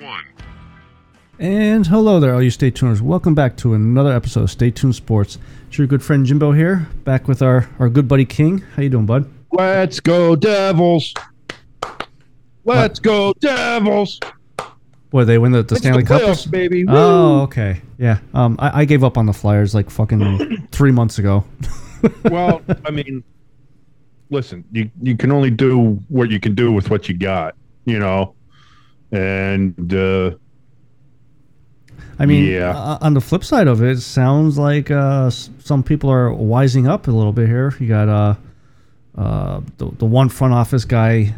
one. And hello there, all you Stay Tuners. Welcome back to another episode of Stay Tuned Sports. It's your good friend Jimbo here, back with our, our good buddy King. How you doing, bud? Let's go, Devils! Let's go, Devils! Boy, they win the, the Stanley Cup. playoffs, baby. Oh, okay. Yeah. Um, I, I gave up on the Flyers like fucking three months ago. well, I mean, listen, you you can only do what you can do with what you got, you know, and uh, I mean, Yeah. uh, on the flip side of it, it sounds like uh, some people are wising up a little bit here. You got uh, uh, the, the one front office guy,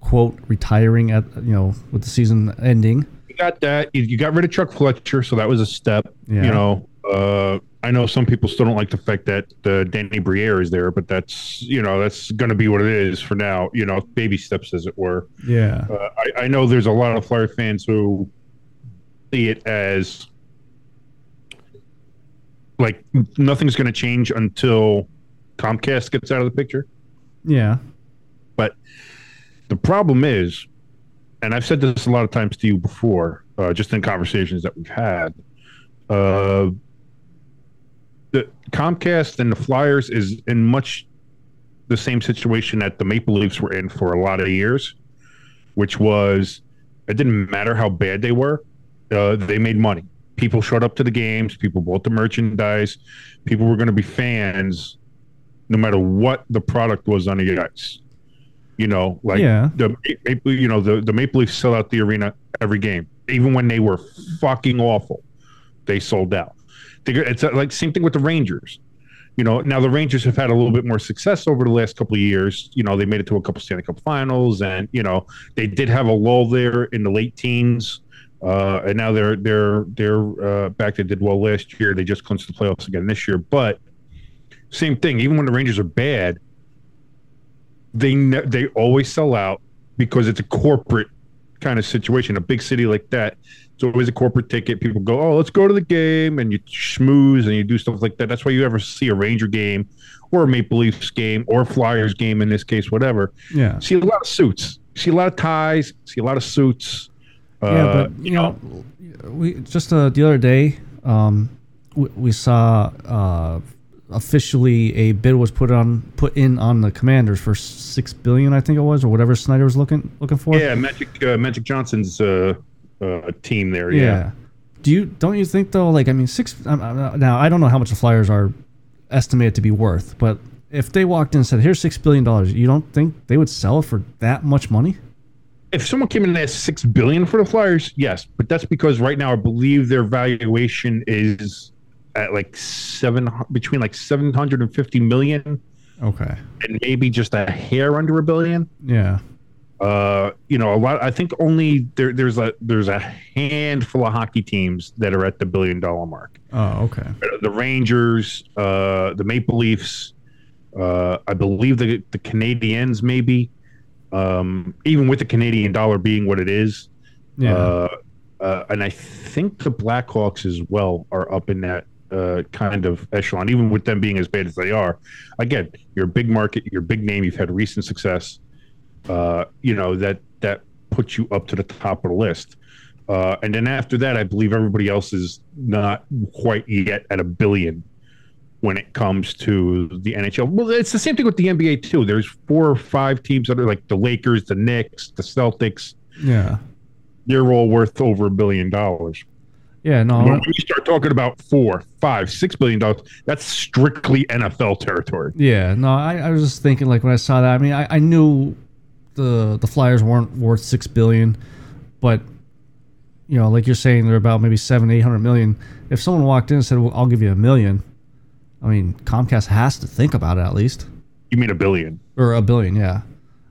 quote, retiring at, you know, with the season ending. you got that. You, you got rid of Chuck Fletcher, so that was a step. Yeah. You know, uh, I know some people still don't like the fact that uh, Danny Briere is there, but that's you know that's going to be what it is for now. You know, baby steps, as it were. Yeah. Uh, I, I know there's a lot of Flyer fans who see it as like nothing's going to change until Comcast gets out of the picture. Yeah. But the problem is, and I've said this a lot of times to you before, uh, just in conversations that we've had, uh, the Comcast and the Flyers is in much the same situation that the Maple Leafs were in for a lot of years, which was it didn't matter how bad they were, uh, they made money. People showed up to the games, people bought the merchandise, people were going to be fans no matter what the product was on the ice. You know, like Yeah. the Maple, you know, the, the Maple Leafs sell out the arena every game, even when they were fucking awful. They sold out. It's like same thing with the Rangers. You know, now the Rangers have had a little bit more success over the last couple of years. You know, they made it to a couple Stanley Cup Finals, and you know they did have a lull there in the late teens, uh, and now they're they're they're uh, back. They did well last year. They just clinched the playoffs again this year. But same thing. Even when the Rangers are bad, they ne- they always sell out because it's a corporate kind of situation. A big city like that, it's always a corporate ticket. People go, oh, let's go to the game, and you schmooze and you do stuff like that. That's why you ever see a Ranger game or a Maple Leafs game or Flyers game in this case, whatever. Yeah. See a lot of suits. See a lot of ties. See a lot of suits. Yeah, Uh, but you know, we just uh, the other day, um, we, we saw uh, officially a bid was put on put in on the Commanders for six billion, I think it was, or whatever Snyder was looking looking for. yeah, Magic uh, Magic Johnson's uh, uh, team there. Yeah. Yeah. Do you don't you think though? Like I mean, six. Uh, now I don't know how much the Flyers are estimated to be worth, but if they walked in and said, "Here's six billion dollars," you don't think they would sell it for that much money? If someone came in and asked six billion for the Flyers, yes, but that's because right now I believe their valuation is at like seven between like seven hundred and fifty million Okay. and maybe just a hair under a billion. Yeah. Uh, you know, a lot. I think only there, there's a there's a handful of hockey teams that are at the billion dollar mark. Oh, okay. The Rangers, uh, the Maple Leafs, uh, I believe the the Canadiens, maybe. Um, even with the Canadian dollar being what it is, Yeah. uh, uh, and I think the Blackhawks as well are up in that uh, kind of echelon, even with them being as bad as they are. Again, you're a big market, you're a big name, you've had recent success. Uh, you know that that puts you up to the top of the list. Uh, and then after that, I believe everybody else is not quite yet at a billion when it comes to the NHL. Well, it's the same thing with the NBA too. There's four or five teams that are like the Lakers, the Knicks, the Celtics. yeah. They're all worth over a billion dollars. Yeah. No. When you start talking about four, five, six billion dollars, that's strictly NFL territory. Yeah, no, I, I was just thinking like when I saw that. I mean, I, I knew the the Flyers weren't worth six billion, but you know, like you're saying, they're about maybe seven, eight hundred million. If someone walked in and said, "Well, I'll give you a million, I mean, Comcast has to think about it at least, You mean a billion? or a billion, yeah.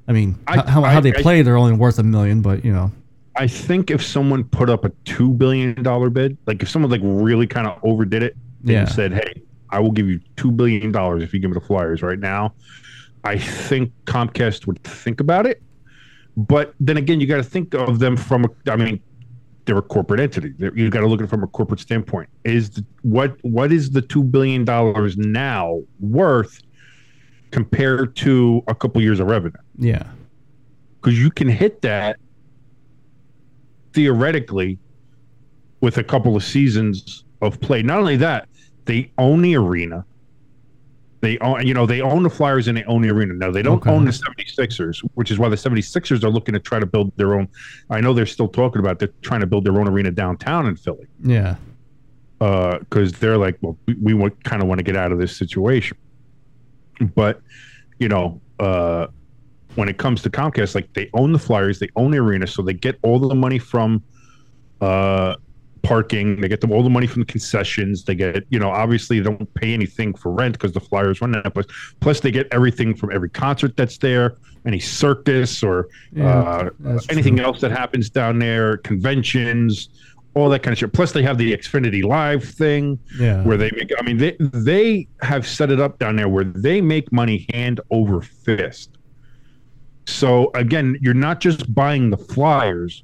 I mean, I- how, I- how they I- play, they're only worth a million, but you know, I think if someone put up a two billion dollar bid, like if someone like really kind of overdid it Yeah. and said, "Hey, I will give you two billion dollars if you give me the Flyers right now," I think Comcast would think about it. But then again, you got to think of them from. I mean, they're a corporate entity. You got to look at it from a corporate standpoint. Is the, what what is the two billion dollars now worth compared to a couple years of revenue? yeah, because you can hit that theoretically with a couple of seasons of play. Not only that, they own the arena. They own, you know, they own the Flyers and they own the arena. Now they don't Okay. own the 76ers, which is why the 76ers are looking to try to build their own. I know they're still talking about they're trying to build their own arena downtown in Philly yeah, because they're like, well, we, we kind of want to get out of this situation. But you know, uh, when it comes to Comcast, like they own the Flyers, they own the arena, so they get all the money from uh, parking, they get them all the money from the concessions. They get, you know, obviously they don't pay anything for rent because the Flyers run that place. Plus, they get everything from every concert that's there, any circus or Yeah, uh, anything true. else that happens down there, conventions, all that kind of shit. Plus, they have the Xfinity Live thing yeah, where they make. I mean, they they have set it up down there where they make money hand over fist. So again, you're not just buying the Flyers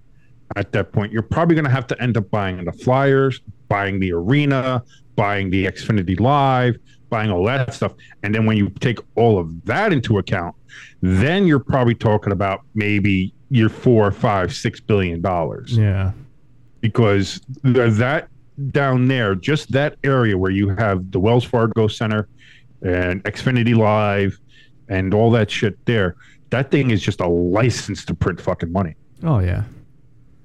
at that point. You're probably going to have to end up buying the Flyers, buying the arena, buying the Xfinity Live, buying all that stuff. And then when you take all of that into account, then you're probably talking about maybe your four, five, six billion dollars yeah, because th- that down there, just that area where you have the Wells Fargo Center and Xfinity Live and all that shit there, that thing is just a license to print fucking money. oh yeah,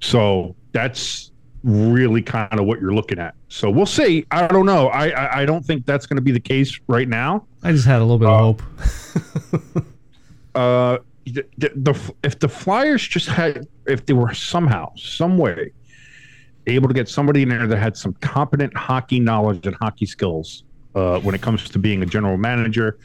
So that's really kind of what you're looking at. So we'll see. I don't know. I I, I don't think that's going to be the case right now. I just had a little bit Uh, of hope. uh the, the, the if the flyers just had if they were somehow some way able to get somebody in there that had some competent hockey knowledge and hockey skills uh, when it comes to being a general manager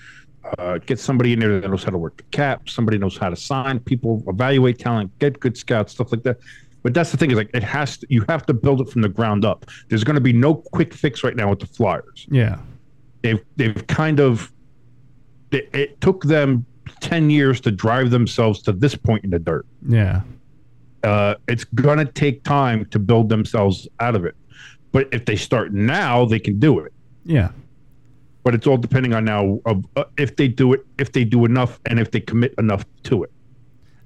uh, get somebody in there that knows how to work the cap somebody knows how to sign people evaluate talent get good scouts stuff like that but that's the thing is like it has to you have to build it from the ground up. There's going to be no quick fix right now with the flyers. Yeah, they've they've kind of it, it took them 10 years to drive themselves to this point in the dirt. Yeah, uh, it's gonna take time to build themselves out of it. But if they start now they can do it. Yeah. but it's all depending on now of uh, if they do it if they do enough and if they commit enough to it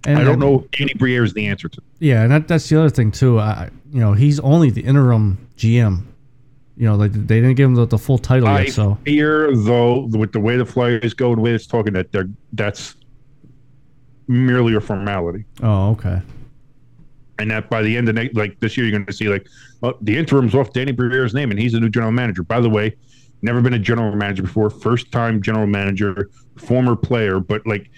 And i don't know if danny briere is the answer to Yeah, and that, that's the other thing too. I, you know, he's only the interim GM. You know, like they didn't give him the, the full title I yet. So fear, though, with the way the Flyers go and the way it's talking, that they're that's merely a formality. oh, okay. and that by the end of next, like this year, you're going to see like well, the interim's off Danny Briere's name, and he's the new general manager. By the way, never been a general manager before, first time general manager, former player, but like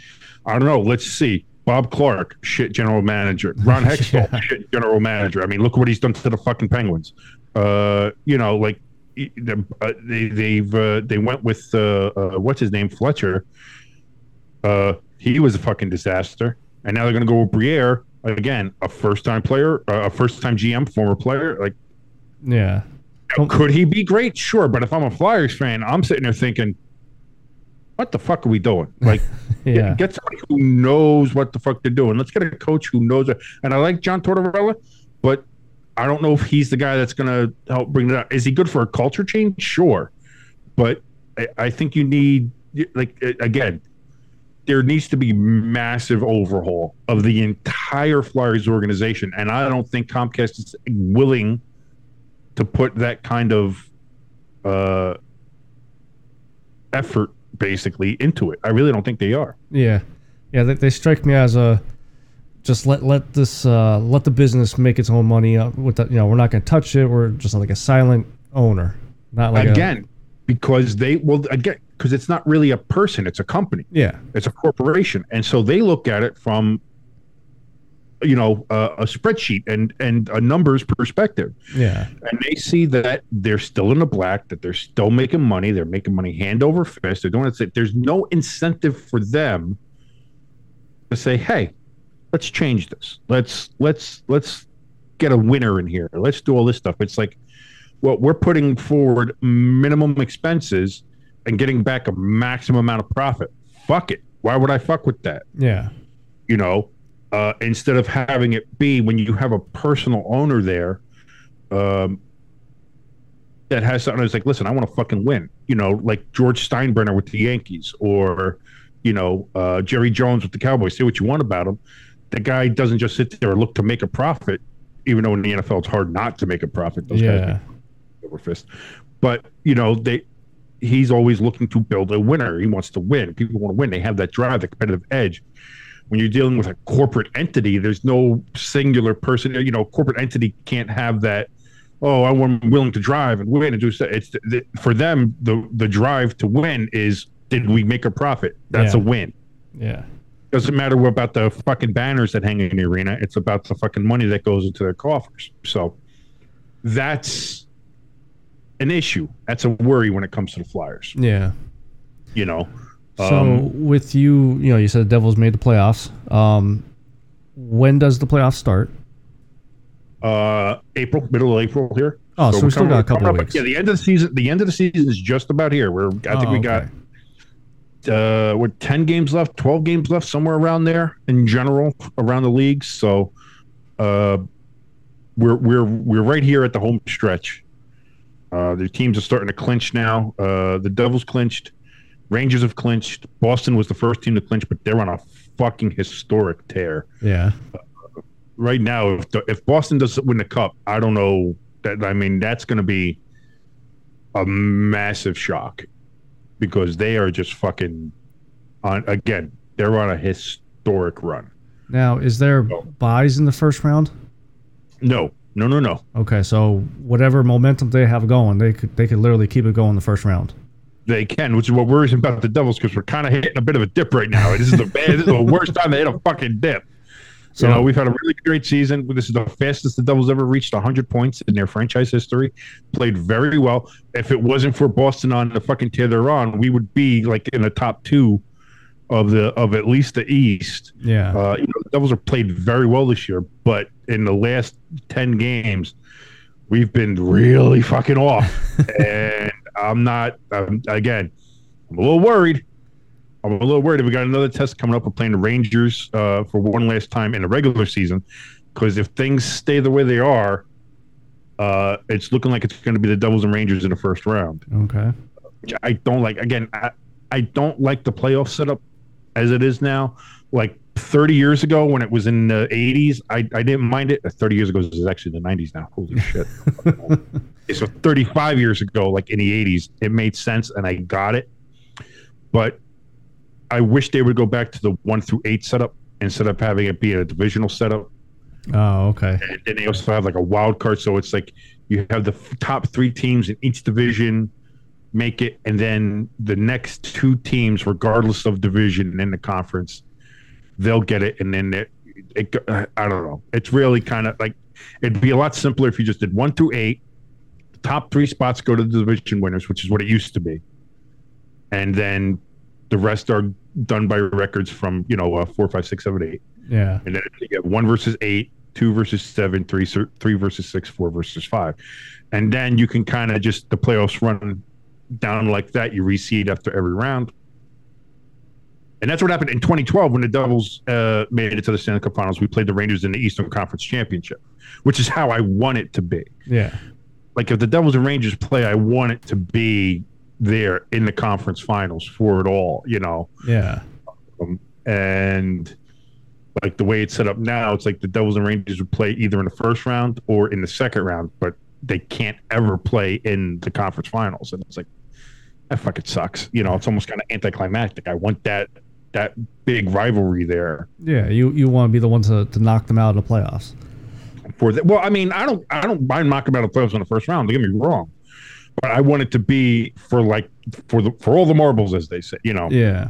I don't know. Let's see. Bob Clarke, shit general manager. Ron Hextall, Yeah. shit general manager. I mean, look what he's done to the fucking Penguins. Uh, you know, like uh, they they've uh, they went with uh, uh, what's his name Fletcher. Uh, he was a fucking disaster, and now they're going to go with Briere again, a first time player, uh, a first time GM, former player. Like, Yeah. Could he be great? Sure, but if I'm a Flyers fan, I'm sitting there thinking, what the fuck are we doing? Like, Yeah. get, get somebody who knows what the fuck they're doing. Let's get a coach who knows it. And I like John Tortorella, but I don't know if he's the guy that's going to help bring it up. Is he good for a culture change? Sure, but I, I think you need like again. There needs to be massive overhaul of the entire Flyers organization, and I don't think Comcast is willing to put that kind of uh, effort basically into it. I really don't think they are. Yeah, yeah. They, they strike me as a just let let this uh, let the business make its own money. Uh, with that, you know, we're not going to touch it. We're just like a silent owner, not like a- again because they well again because it's not really a person; it's a company, yeah, it's a corporation, and so they look at it from you know uh, a spreadsheet and and a numbers perspective. yeah, and they see that they're still in the black, that they're still making money, they're making money hand over fist. They're doing it. There's no incentive for them to say, "Hey, let's change this. Let's let's let's get a winner in here. Let's do all this stuff." It's like, well, we're putting forward minimum expenses and getting back a maximum amount of profit. Fuck it. Why would I fuck with that? yeah, you know, uh, instead of having it be when you have a personal owner there um, that has something that's like, listen, I want to fucking win. You know, like George Steinbrenner with the Yankees or, you know, uh, Jerry Jones with the Cowboys. Say what you want about him. The guy doesn't just sit there and look to make a profit, even though in the NFL it's hard not to make a profit. Those yeah, make over fist. But, you know, they he's always looking to build a winner. He wants to win. People want to win. They have that drive, the competitive edge. When you're dealing with a corporate entity, there's no singular person. You know, corporate entity can't have that. Oh, I'm willing to drive and win and do stuff. It's the, for them. The the drive to win is did we make a profit? That's Yeah. a win. yeah, Doesn't matter what about the fucking banners that hang in the arena. It's about the fucking money that goes into their coffers. So that's an issue. That's a worry when it comes to the Flyers. yeah. You know, So Um, with you, you know, you said the Devils made the playoffs. Um, when does the playoffs start? uh, April, middle of April here. Oh, so we we're still got a couple of up- weeks. Yeah, the end of the season. The end of the season is just about here. We're I think Oh, we got okay. uh, with ten games left, twelve games left, somewhere around there in general around the league. So, uh, we're we're we're right here at the home stretch. Uh, the teams are starting to clinch now. Uh, the Devils clinched, Rangers have clinched. Boston was the first team to clinch, but they're on a fucking historic tear Yeah, uh, right now. If the, if Boston doesn't win the cup, I don't know. That I mean, that's going to be a massive shock because they are just fucking on again. They're on a historic run. Now, is there buys in the first round? No, no, no, no. Okay, so whatever momentum they have going, they could they could literally keep it going the first round. They can, which is what worries me about the Devils because we're kind of hitting a bit of a dip right now. This is the bad, this is the worst time they hit a fucking dip. So we've had a really great season. This is the fastest the Devils ever reached 100 points in their franchise history. Played very well. If it wasn't for Boston on the fucking tear they're on, we would be like in the top two of the of at least the East. yeah, Uh, you know, the Devils have played very well this year, but in the last 10 games, we've been really fucking off. and I'm not, um, again, I'm a little worried. I'm a little worried. We got another test coming up. We're playing the Rangers uh, for one last time in the regular season. Because if things stay the way they are, uh, it's looking like it's going to be the Devils and Rangers in the first round okay, which I don't like. Again, I, I don't like the playoff setup as it is now. Like 30 years ago when it was in the 80s, I, I didn't mind it. 30 years ago is actually the 90s now. Holy shit. So 35 years ago, like in the 80s, it made sense and I got it. But I wish they would go back to the one through eight setup instead of having it be a divisional setup. oh okay, And then they also have like a wild card. So it's like you have the f- top three teams in each division make it, and then the next two teams, regardless of division in the conference, they'll get it. And then it, it I don't know. It's really kind of like it'd be a lot simpler if you just did one through eight. Top three spots go to the division winners, which is what it used to be, and then the rest are done by records from you know uh, four, five, six, seven, eight, Yeah. and then you get one versus eight, two versus seven, three versus six, four versus five, and then you can kind of just the playoffs run down like that. You reseed after every round. And that's what happened in 2012 when the Devils uh, made it to the Stanley Cup Finals. We played the Rangers in the Eastern Conference Championship, which is how I want it to be. Yeah. Like if the Devils and Rangers play, I want it to be there in the conference finals for it all, you know. Yeah. Um, and like the way it's set up now, it's like the Devils and Rangers would play either in the first round or in the second round, but they can't ever play in the conference finals. And it's like that fucking sucks. You know, it's almost kind of anticlimactic. I want that that big rivalry there Yeah. You you want to be the one to, to knock them out of the playoffs. For that. Well, I mean, I don't I don't mind the playoffs in the first round. Don't get me wrong, but I want it to be for like for the for all the marbles, as they say. You know, Yeah.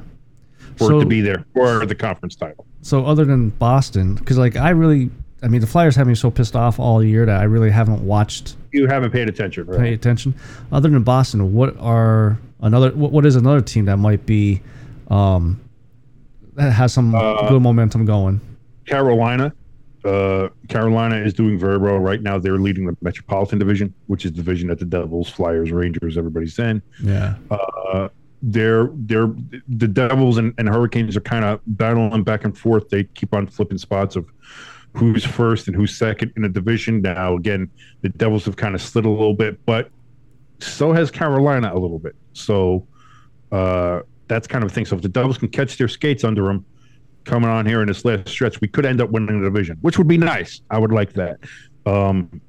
for it to be there for the conference title. So other than Boston, because like I really, I mean, the Flyers have me so pissed off all year that I really haven't watched You haven't paid attention, right? pay attention. Other than Boston, what are another? What, what is another team that might be, um, that has some Uh, good momentum going? Carolina. Uh, Carolina is doing very well right now. They're leading the Metropolitan Division, which is the division that the Devils, Flyers, Rangers, everybody's in. Yeah. Uh, they're they're the Devils and, and Hurricanes are kind of battling back and forth. They keep on flipping spots of who's first and who's second in the division. Now again, the Devils have kind of slid a little bit, but so has Carolina a little bit. So uh, that's kind of a thing. So if the Devils can catch their skates under them coming on here in this last stretch, we could end up winning the division, which would be nice. I would like that. Um,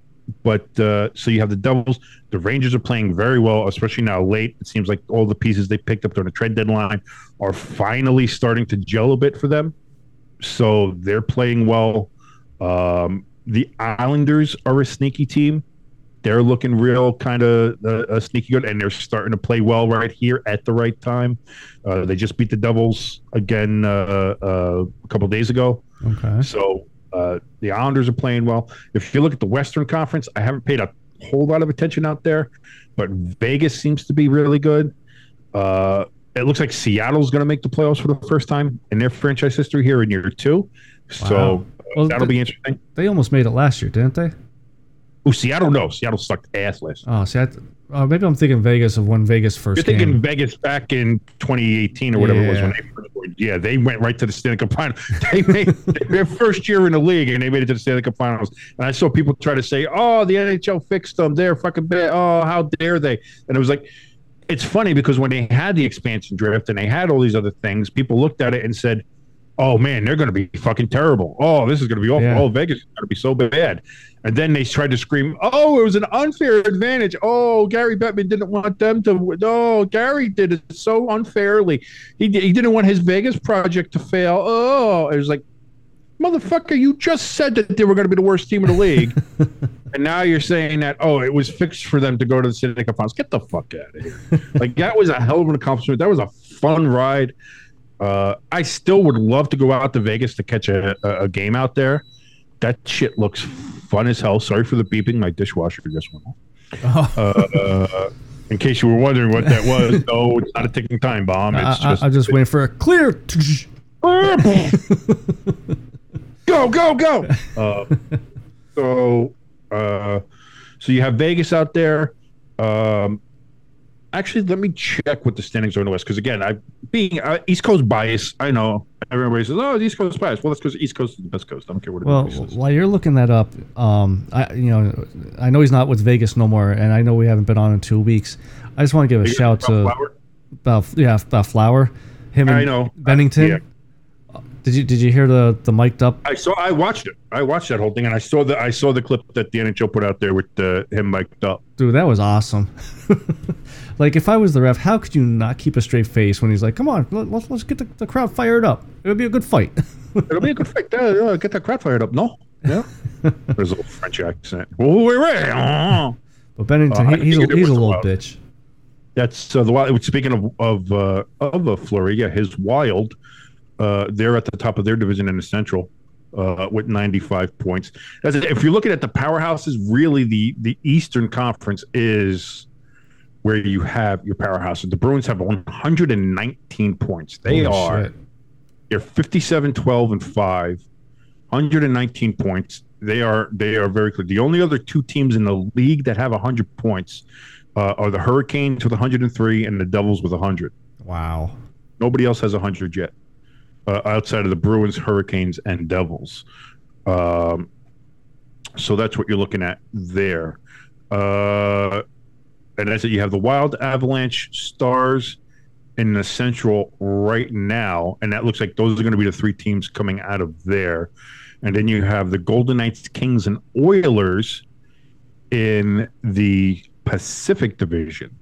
but uh, so you have the Devils. The Rangers are playing very well, especially now late. It seems like all the pieces they picked up during the trade deadline are finally starting to gel a bit for them. So they're playing well. Um, the Islanders are a sneaky team. They're looking real kind of uh, uh, sneaky good, and they're starting to play well right here at the right time. Uh, they just beat the Devils again uh, uh, a couple days ago. Okay. So uh, the Islanders are playing well. If you look at the Western Conference, I haven't paid a whole lot of attention out there, but Vegas seems to be really good. Uh, it looks like Seattle's going to make the playoffs for the first time in their franchise history here in year two. So Wow. uh, Well, that'll the- be interesting. They almost made it last year, didn't they? Oh, Seattle, no. Seattle sucked ass last year. Oh, see, I, uh, maybe I'm thinking Vegas of when Vegas 1st You're thinking came. Vegas back in 2018 or whatever it was when Yeah. they first went- yeah they went right to the Stanley Cup final. They made their first year in the league and they made it to the Stanley Cup finals. And I saw people try to say, "Oh, the NHL fixed them. They're fucking bad. Oh, how dare they?" And it was like, it's funny because when they had the expansion draft and they had all these other things, people looked at it and said, "Oh man, they're going to be fucking terrible. Oh, this is going to be awful. Yeah. Oh, Vegas is going to be so bad." And then they tried to scream, "Oh, it was an unfair advantage. Oh, Gary Bettman didn't want them to. Oh, Gary did it so unfairly. He he didn't want his Vegas project to fail. Oh, it was like, motherfucker, you just said that they were going to be the worst team in the league, and now you're saying that oh, it was fixed for them to go to the Stanley Cup Finals. Get the fuck out of here. like that was a hell of an accomplishment. That was a fun ride. Uh, I still would love to go out to Vegas to catch a, a, a game out there. That shit looks fun as hell. Sorry for the beeping. My dishwasher just went off. Uh, in case you were wondering what that was, no, it's not a ticking time bomb. I, It's I, just, I'm just waiting for a clear. go, go, go. Uh, so, uh, so you have Vegas out there. Um, actually, let me check what the standings are in the West because again, I being uh, East Coast bias, I know everybody says, "Oh, East Coast bias." Well, that's because East Coast is the best coast. I don't care what Well, while you're looking that up, um, I you know, I know he's not with Vegas no more, and I know we haven't been on in two weeks. I just want to give a shout to Flower? about yeah about Flower, him and I know. Bennington. Yeah. Did you did you hear the the mic'd up? I saw. I watched it. I watched that whole thing, and I saw the. I saw the clip that the NHL put out there with uh, him mic'd up. Dude, that was awesome. like if I was the ref, how could you not keep a straight face when he's like, "Come on, let, let's let's get the, the crowd fired up. It'll be a good fight." It'll be a good fight. Uh, get the crowd fired up. No. Yeah. There's a little French accent. Oh. Oh. but Bennington, Uh, he, he's a, he's a little wild. bitch. That's uh, the wild. Speaking of of uh, of a Fleury, yeah, his Wild. Uh, they're at the top of their division in the Central. uh, with 95 points. As if you're looking at the powerhouses, really the the Eastern Conference is where you have your powerhouses. The Bruins have 119 points. They Holy are shit. they're 57 12 and 5 119 points they are they are very clear the only other two teams in the league that have 100 points uh, are the hurricanes with 103 and the devils with 100 Wow. nobody else has 100 yet uh, outside of the bruins hurricanes and devils um, so that's what you're looking at there uh, and that's it you have the wild avalanche stars in the central right now and that looks like those are going to be the three teams coming out of there and then you have the golden knights kings and oilers in the pacific division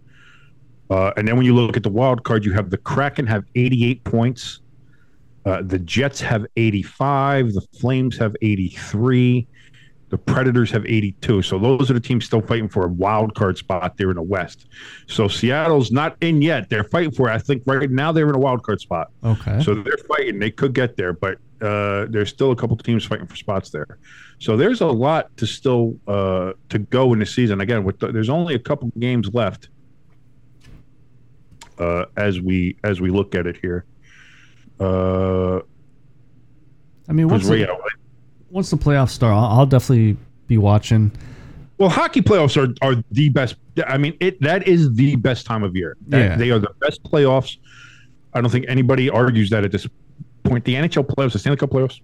uh, and then when you look at the wild card, you have the Kraken have 88 points. Uh, the Jets have 85. The Flames have 83. The Predators have 82. So those are the teams still fighting for a wild card spot there in the West. So Seattle's not in yet. They're fighting for it. I think right now they're in a wild card spot. Okay. So they're fighting. They could get there, but uh, there's still a couple teams fighting for spots there. So there's a lot to still uh, to go in the season. Again, with the, there's only a couple games left uh, as we as we look at it here. Uh, I mean, what's the, once the playoffs start, I'll, I'll definitely be watching. well, hockey playoffs are, are the best. I mean, it that is the best time of year. That- Yeah. they are the best playoffs. I don't think anybody argues that at this point. The NHL playoffs, the Stanley Cup playoffs,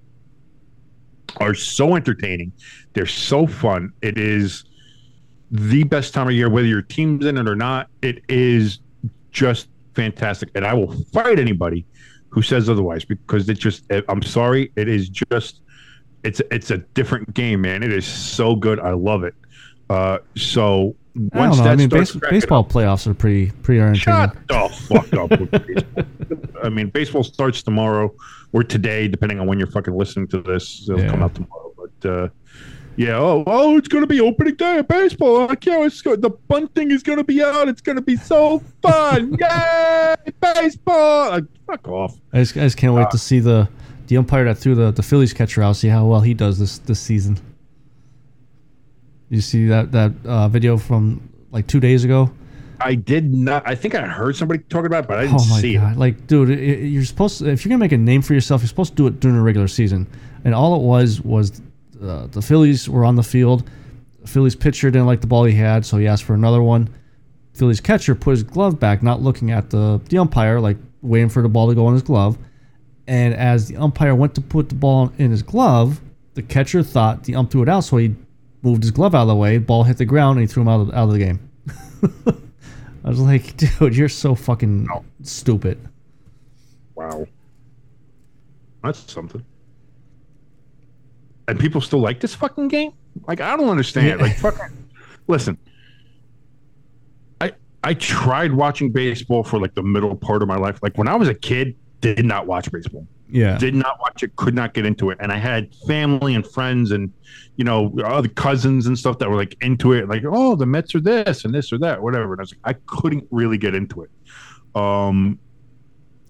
are so entertaining. They're so fun. It is the best time of year, whether your team's in it or not. It is just fantastic, and I will fight anybody who says otherwise because it's just. I'm sorry, it is just. It's it's a different game, man. It is so good. I love it. Uh, so I once know. that I mean, starts base, baseball playoffs are pretty pretty entertaining. Shut the fuck up with baseball. I mean, baseball starts tomorrow or today, depending on when you're fucking listening to this. It'll Yeah. come out tomorrow. But uh, yeah, oh, oh, it's gonna be opening day of baseball. I can't. It's go- the bunting is gonna be out. It's gonna be so fun. Yay, baseball! Like, fuck off. I just, I just can't wait to see the the umpire that threw the, the Phillies catcher out. See how well he does this this season. You see that that uh, video from like two days ago? I did not. I think I heard somebody talking about it, but I didn't Oh my see god! Like, dude, it, it- you're supposed to, if you're gonna make a name for yourself, you're supposed to do it during the regular season. And all it was was uh, the Phillies were on the field. The Phillies pitcher didn't like the ball he had, so he asked for another one. Phillies catcher put his glove back, not looking at the the umpire, like waiting for the ball to go in his glove. And as the umpire went to put the ball in his glove, the catcher thought the ump threw it out, so he moved his glove out of the way. Ball hit the ground, and he threw him out of, out of the game. I was like, dude, you're so fucking stupid. Wow. That's something. And people still like this fucking game? Like I don't understand. Yeah. Like fucking listen. I I tried watching baseball for like the middle part of my life. Like when I was a kid, did not watch baseball. Yeah. Did not watch it, could not get into it. And I had family and friends and you know, other cousins and stuff that were like into it, like, oh, the Mets are this and this or that, whatever. And I was like, I couldn't really get into it. Um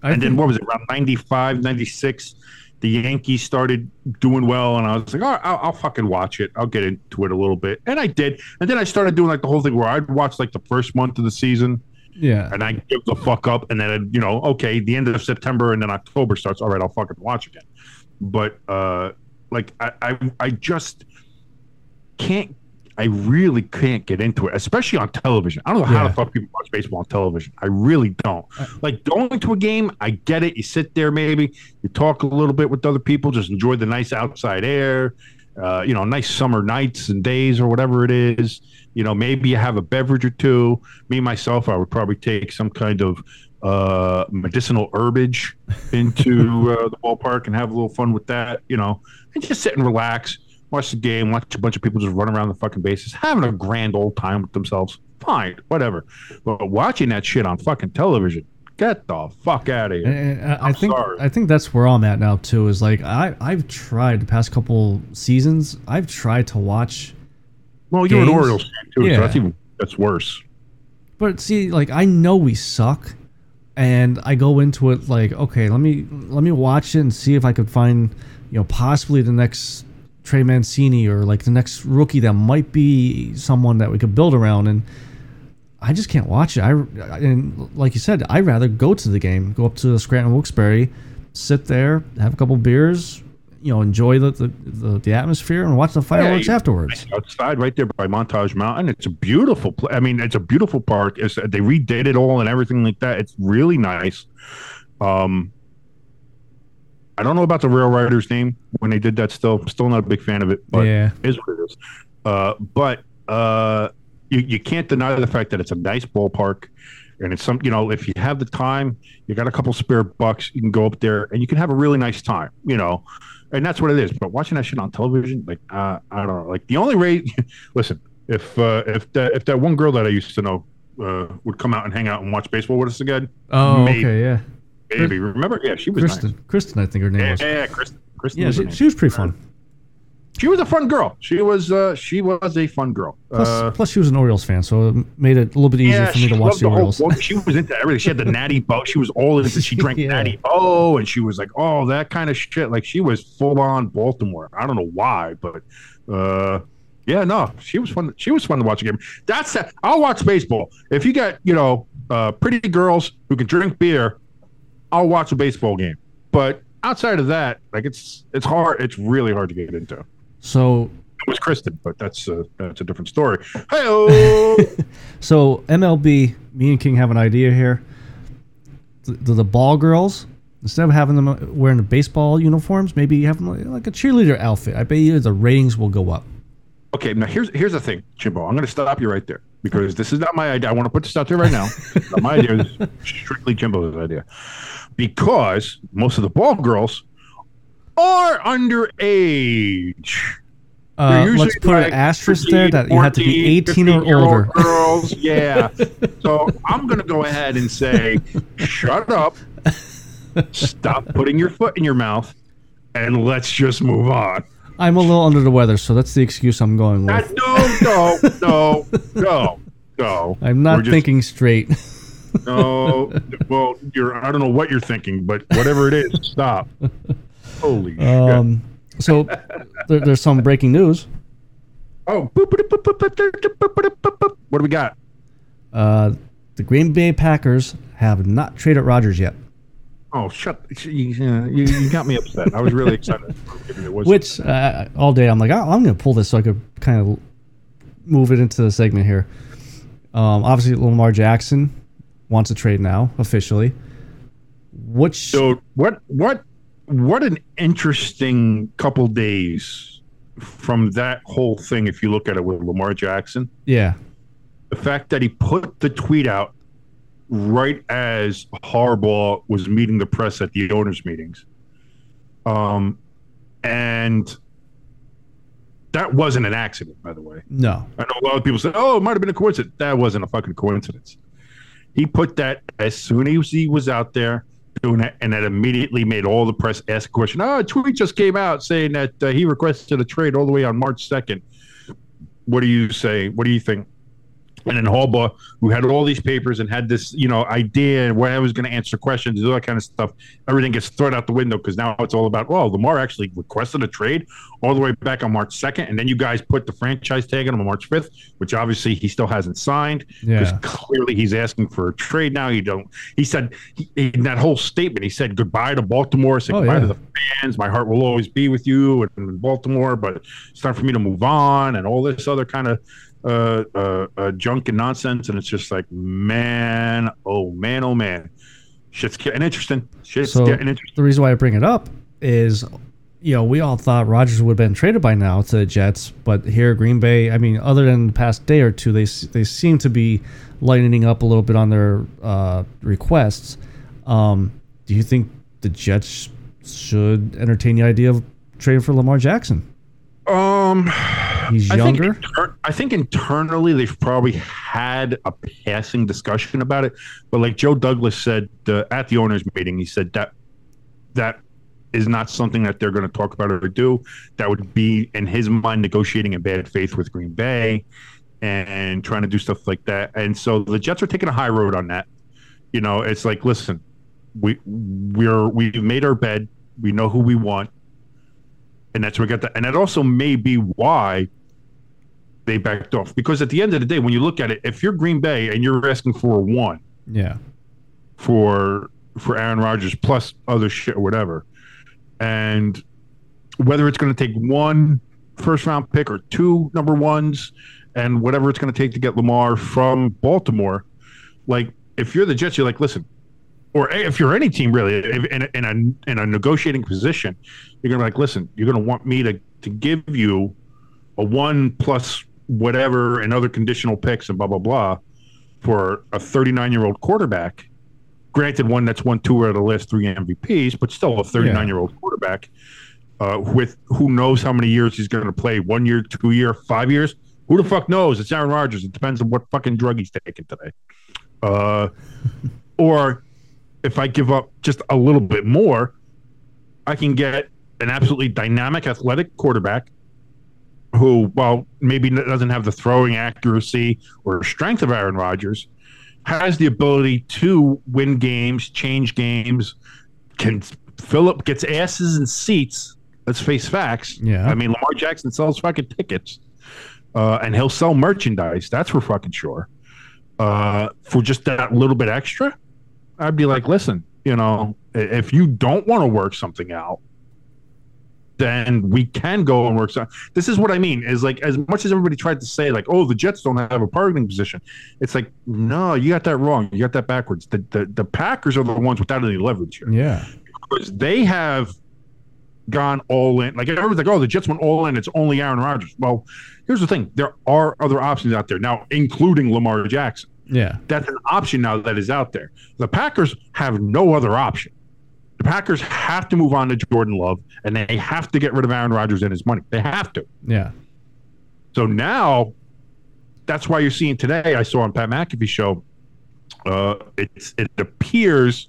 I and then what was it around 95 96 the yankees started doing well and i was like all right, I'll, I'll fucking watch it i'll get into it a little bit and i did and then i started doing like the whole thing where i'd watch like the first month of the season yeah. and i give the fuck up and then you know okay the end of september and then october starts all right i'll fucking watch again but uh like i i, I just can't I really can't get into it, especially on television. I don't know how Yeah. the fuck people watch baseball on television. I really don't. Like going to a game, I get it. You sit there, maybe you talk a little bit with other people, just enjoy the nice outside air, uh, you know, nice summer nights and days or whatever it is. You know, maybe you have a beverage or two. Me myself, I would probably take some kind of uh, medicinal herbage into uh, the ballpark and have a little fun with that. You know, and just sit and relax watch the game, watch a bunch of people just run around the fucking bases, having a grand old time with themselves. Fine, whatever. But watching that shit on fucking television, get the fuck out of here. I, I think sorry. I think that's where I'm at now too. Is like I I've tried the past couple seasons. I've tried to watch, well, you're an? Orioles fan too, Yeah. so that's even that's worse. but see, like I know we suck, and I go into it like, okay, let me let me watch it and see if I could find, you know, possibly the next Trey Mancini or like the next rookie that might be someone that we could build around. And I just can't watch it. I and like you said, I'd rather go to the game, go up to Scranton Wilkes-Barre, sit there, have a couple beers, you know, enjoy the the, the, the atmosphere and watch the fireworks you- afterwards. outside right there by Montage Mountain. It's a beautiful. Pl- I mean, it's a beautiful park. It's, they redid it all and everything like that. It's really nice. Um, I don't know about the Rail Riders name when they did that. Still, still not a big fan of it. But Yeah. it is what it is. Uh, but uh, you you can't deny the fact that it's a nice ballpark. And it's some, you know, if you have the time, you got a couple spare bucks, you can go up there and you can have a really nice time, you know, and that's what it is. But watching that shit on television, like, uh, I don't know, like the only rate listen, if uh, if that if that one girl that I used to know uh, would come out and hang out and watch baseball with us again, Oh, maybe, okay, yeah. maybe. Remember? Yeah, she was Kristen, nice. Kristen, I think her name Yeah, was. yeah, Kristen. Kristen Yeah, she, she was pretty fun. She was a fun girl. She was uh, she was a fun girl. Plus, uh, plus, she was an Orioles fan, so it made it a little bit easier for me to watch the whole Orioles. book. She was into everything. She had the Natty Boh. She was all into. She drank Yeah. Natty Boh, and she was like, "Oh, that kind of shit." Like she was full on Baltimore. I don't know why, but uh, yeah, no, she was fun. She was fun to watch a game. That's that. I'll watch baseball if you got you know uh, pretty girls who can drink beer. I'll watch a baseball game, but outside of that, like it's it's hard. It's really hard to get into. So, It was Kristen, but that's uh, that's a different story. Hey, so MLB, me and King have an idea here. The, the, the ball girls, instead of having them wearing the baseball uniforms, maybe you have them like, like a cheerleader outfit. I bet you the ratings will go up. Okay, now here's here's the thing, Jimbo. I'm going to stop you right there because this is not my idea. I want to put this out there right now. not my idea. This is strictly Jimbo's idea. Because most of the ball girls are underage. Uh, let's put like an asterisk 13, there that you have to be 18 or older. Girls, yeah. so I'm going to go ahead and say, shut up, stop putting your foot in your mouth, and let's just move on. I'm a little under the weather, so that's the excuse I'm going with. no, no, no, no, no. I'm not just- thinking straight. No, well, you're. I don't know what you're thinking, but whatever it is, stop. Holy um, shit. So there, there's some breaking news. Oh, what do we got? Uh, the Green Bay Packers have not traded Rodgers yet. Oh, shut! You, you, got me upset. I was really excited. Was Which uh, all day I'm like, oh, I'm going to pull this so I could kind of move it into the segment here. Um, obviously, Lamar Jackson wants a trade now officially. Which so what what what an interesting couple days from that whole thing. If you look at it with Lamar Jackson, yeah, the fact that he put the tweet out right as Harbaugh was meeting the press at the owners' meetings, um, and that wasn't an accident, by the way. no, I know a lot of people say, "Oh, it might have been a coincidence." That wasn't a fucking coincidence. He put that as soon as he was out there doing it, and that immediately made all the press ask a question. Oh, a tweet just came out saying that uh, he requested a trade all the way on March second. What do you say? What do you think? And then Harbaugh, who had all these papers and had this, you know, idea and where I was going to answer questions, all that kind of stuff, everything gets thrown out the window because now it's all about, well, Lamar actually requested a trade all the way back on March 2nd. And then you guys put the franchise tag on him on March 5th, which obviously he still hasn't signed because Yeah. clearly he's asking for a trade now. You don't, he said he, in that whole statement, he said goodbye to Baltimore, said Oh, goodbye yeah. to the fans. My heart will always be with you and in Baltimore, but it's time for me to move on and all this other kind of uh, uh, uh, junk and nonsense. And it's just like, man, oh man, oh man, shit's getting interesting. Shit's So getting interesting. the reason why I bring it up is, you know, we all thought Rodgers would have been traded by now to the Jets, but here Green Bay, I mean, other than the past day or two, they they seem to be lightening up a little bit on their uh, requests. Um, do you think the Jets should entertain the idea of trading for Lamar Jackson? Um, He's I think, younger. I think internally they've probably had a passing discussion about it, but like Joe Douglas said uh, at the owners' meeting, he said that that is not something that they're going to talk about or do. That would be in his mind negotiating in bad faith with Green Bay and trying to do stuff like that. And so the Jets are taking a high road on that. You know, it's like, listen, we we're we've made our bed. We know who we want, and that's where we got that. And that also may be why they backed off. Because at the end of the day, when you look at it, if you're Green Bay and you're asking for a one Yeah. for for Aaron Rodgers plus other shit or whatever, and whether it's going to take one first round pick or two number ones, and whatever it's going to take to get Lamar from Baltimore, like if you're the Jets, you're like, listen, or if you're any team really if, in, a, in a in a negotiating position, you're gonna be like, listen, you're gonna want me to to give you a one plus whatever and other conditional picks and blah blah blah for a 39 year old quarterback. Granted, one that's won two out of the last three MVPs, but still a 39 year old quarterback uh, with who knows how many years he's going to play one year, two year, five years. Who the fuck knows? It's Aaron Rodgers. It depends on what fucking drug he's taking today. Uh, or if I give up just a little bit more, I can get an absolutely dynamic, athletic quarterback who, while maybe doesn't have the throwing accuracy or strength of Aaron Rodgers, has the ability to win games, change games, can Philip gets asses and seats. Let's face facts. Yeah. I mean, Lamar Jackson sells fucking tickets, uh, and he'll sell merchandise. That's for fucking sure. Uh, for just that little bit extra, I'd be like, listen, you know, if you don't want to work something out, then we can go and work. Some, this is what I mean. Is like as much as everybody tried to say, like, oh, the Jets don't have a bargaining position. It's like, no, you got that wrong. You got that backwards. The the, the Packers are the ones without any leverage here Yeah. because they have gone all in. Like everyone's like, oh, the Jets went all in. It's only Aaron Rodgers. Well, here's the thing: there are other options out there now, including Lamar Jackson. Yeah. That's an option now that is out there. The Packers have no other option. The Packers have to move on to Jordan Love, and they have to get rid of Aaron Rodgers and his money. They have to. Yeah. So now, that's why you're seeing today. I saw on Pat McAfee show. Uh, it's it appears,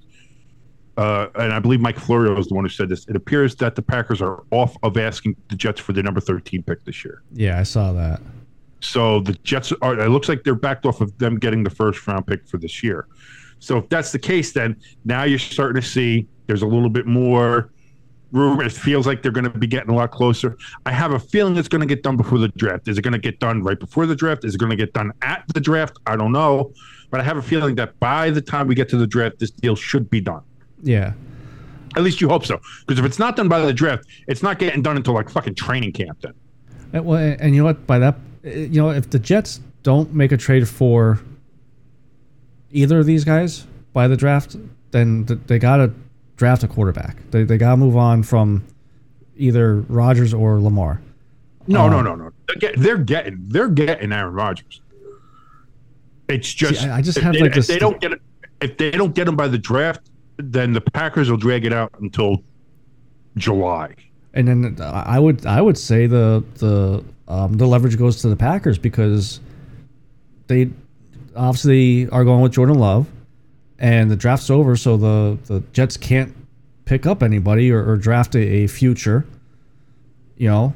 uh, and I believe Mike Florio is the one who said this. It appears that the Packers are off of asking the Jets for the number 13 pick this year. Yeah. I saw that. So the Jets are. It looks like they're backed off of them getting the first round pick for this year. So if that's the case, then now you're starting to see there's a little bit more room. It feels like they're going to be getting a lot closer. I have a feeling it's going to get done before the draft. Is it going to get done right before the draft? Is it going to get done at the draft? I don't know, but I have a feeling that by the time we get to the draft, this deal should be done. Yeah. At least you hope so. Because if it's not done by the draft, it's not getting done until like fucking training camp. Then And, well, and you know what? By that, you know, if the Jets don't make a trade for either of these guys by the draft, then they gotta draft a quarterback. They they gotta move on from either Rodgers or Lamar. no, no, Um, no, no. They're, get, they're getting they're getting Aaron Rodgers. It's just I- I just have, they, like, if this- they don't get it if they don't get him by the draft, then the Packers will drag it out until July. And then I would I would say the the um, the leverage goes to the Packers because they obviously are going with Jordan Love, and the draft's over, so the the Jets can't pick up anybody or, or draft a, a future. You know,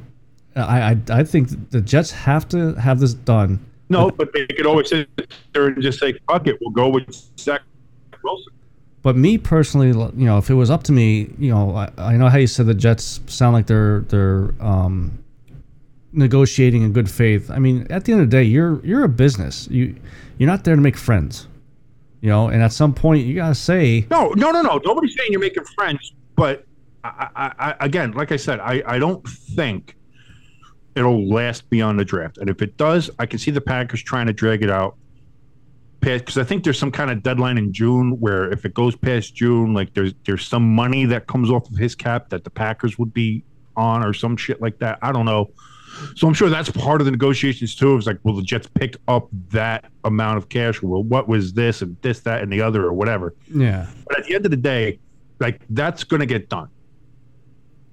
I, I I think the Jets have to have this done. No, but they could always sit there and just say, "Fuck it, we'll go with Zach Wilson." But me personally, you know, if it was up to me, you know, I, I know how you said the Jets sound like they're they're um, negotiating in good faith. I mean, at the end of the day, you're you're a business. You you're not there to make friends, you know. And at some point, you gotta say, No, no, no, no. Nobody's saying you're making friends, but I, I, I, again, like I said, I, I don't think it'll last beyond the draft. And if it does, I can see the Packers trying to drag it out. Because I think there's some kind of deadline in June where if it goes past June, like there's there's some money that comes off of his cap that the Packers would be on or some shit like that. I don't know. So I'm sure that's part of the negotiations too. It's like, will the Jets pick up that amount of cash? Well, what was this and this, that, and the other, or whatever? yeah, But at the end of the day, like that's going to get done.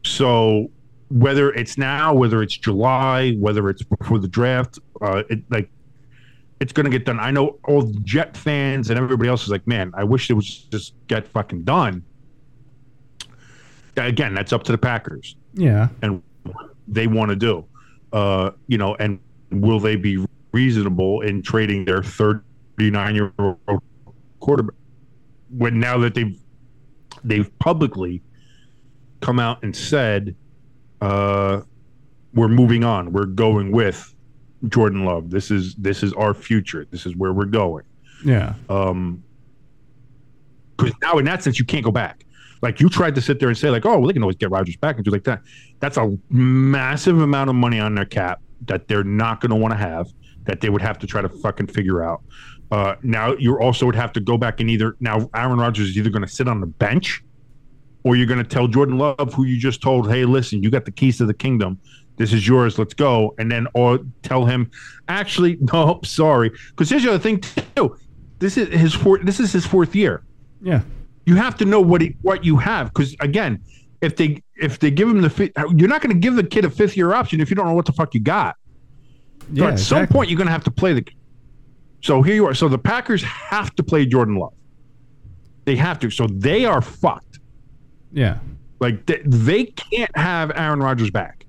So whether it's now, whether it's July, whether it's before the draft, uh, it like it's going to get done. I know all the Jet fans and everybody else is like, man, I wish it was just get fucking done. Again, that's up to the Packers yeah, and what they want to do. Uh, you know, and will they be reasonable in trading their 39 year old quarterback? when now that they've they've publicly come out and said uh, we're moving on, we're going with Jordan Love. This is this is our future. This is where we're going. Yeah. Um, because now in that sense you can't go back. Like you tried to sit there and say like, oh, well, they can always get Rodgers back and do like that. That's a massive amount of money on their cap that they're not going to want to have. That they would have to try to fucking figure out. Uh, now you also would have to go back and either now Aaron Rodgers is either going to sit on the bench, or you're going to tell Jordan Love, who you just told, hey, listen, you got the keys to the kingdom. This is yours. Let's go. And then or tell him, actually, no, sorry. Because here's the other thing too. This is his fourth. This is his fourth year Yeah. You have to know what he, what you have because again if they if they give him the you're not going to give the kid a fifth year option if you don't know what the fuck you got. So Yeah. at some point you're going to have to play the so here you are. So the packers have to play jordan love. They have to so they are fucked. Yeah. like they, they can't have aaron rodgers back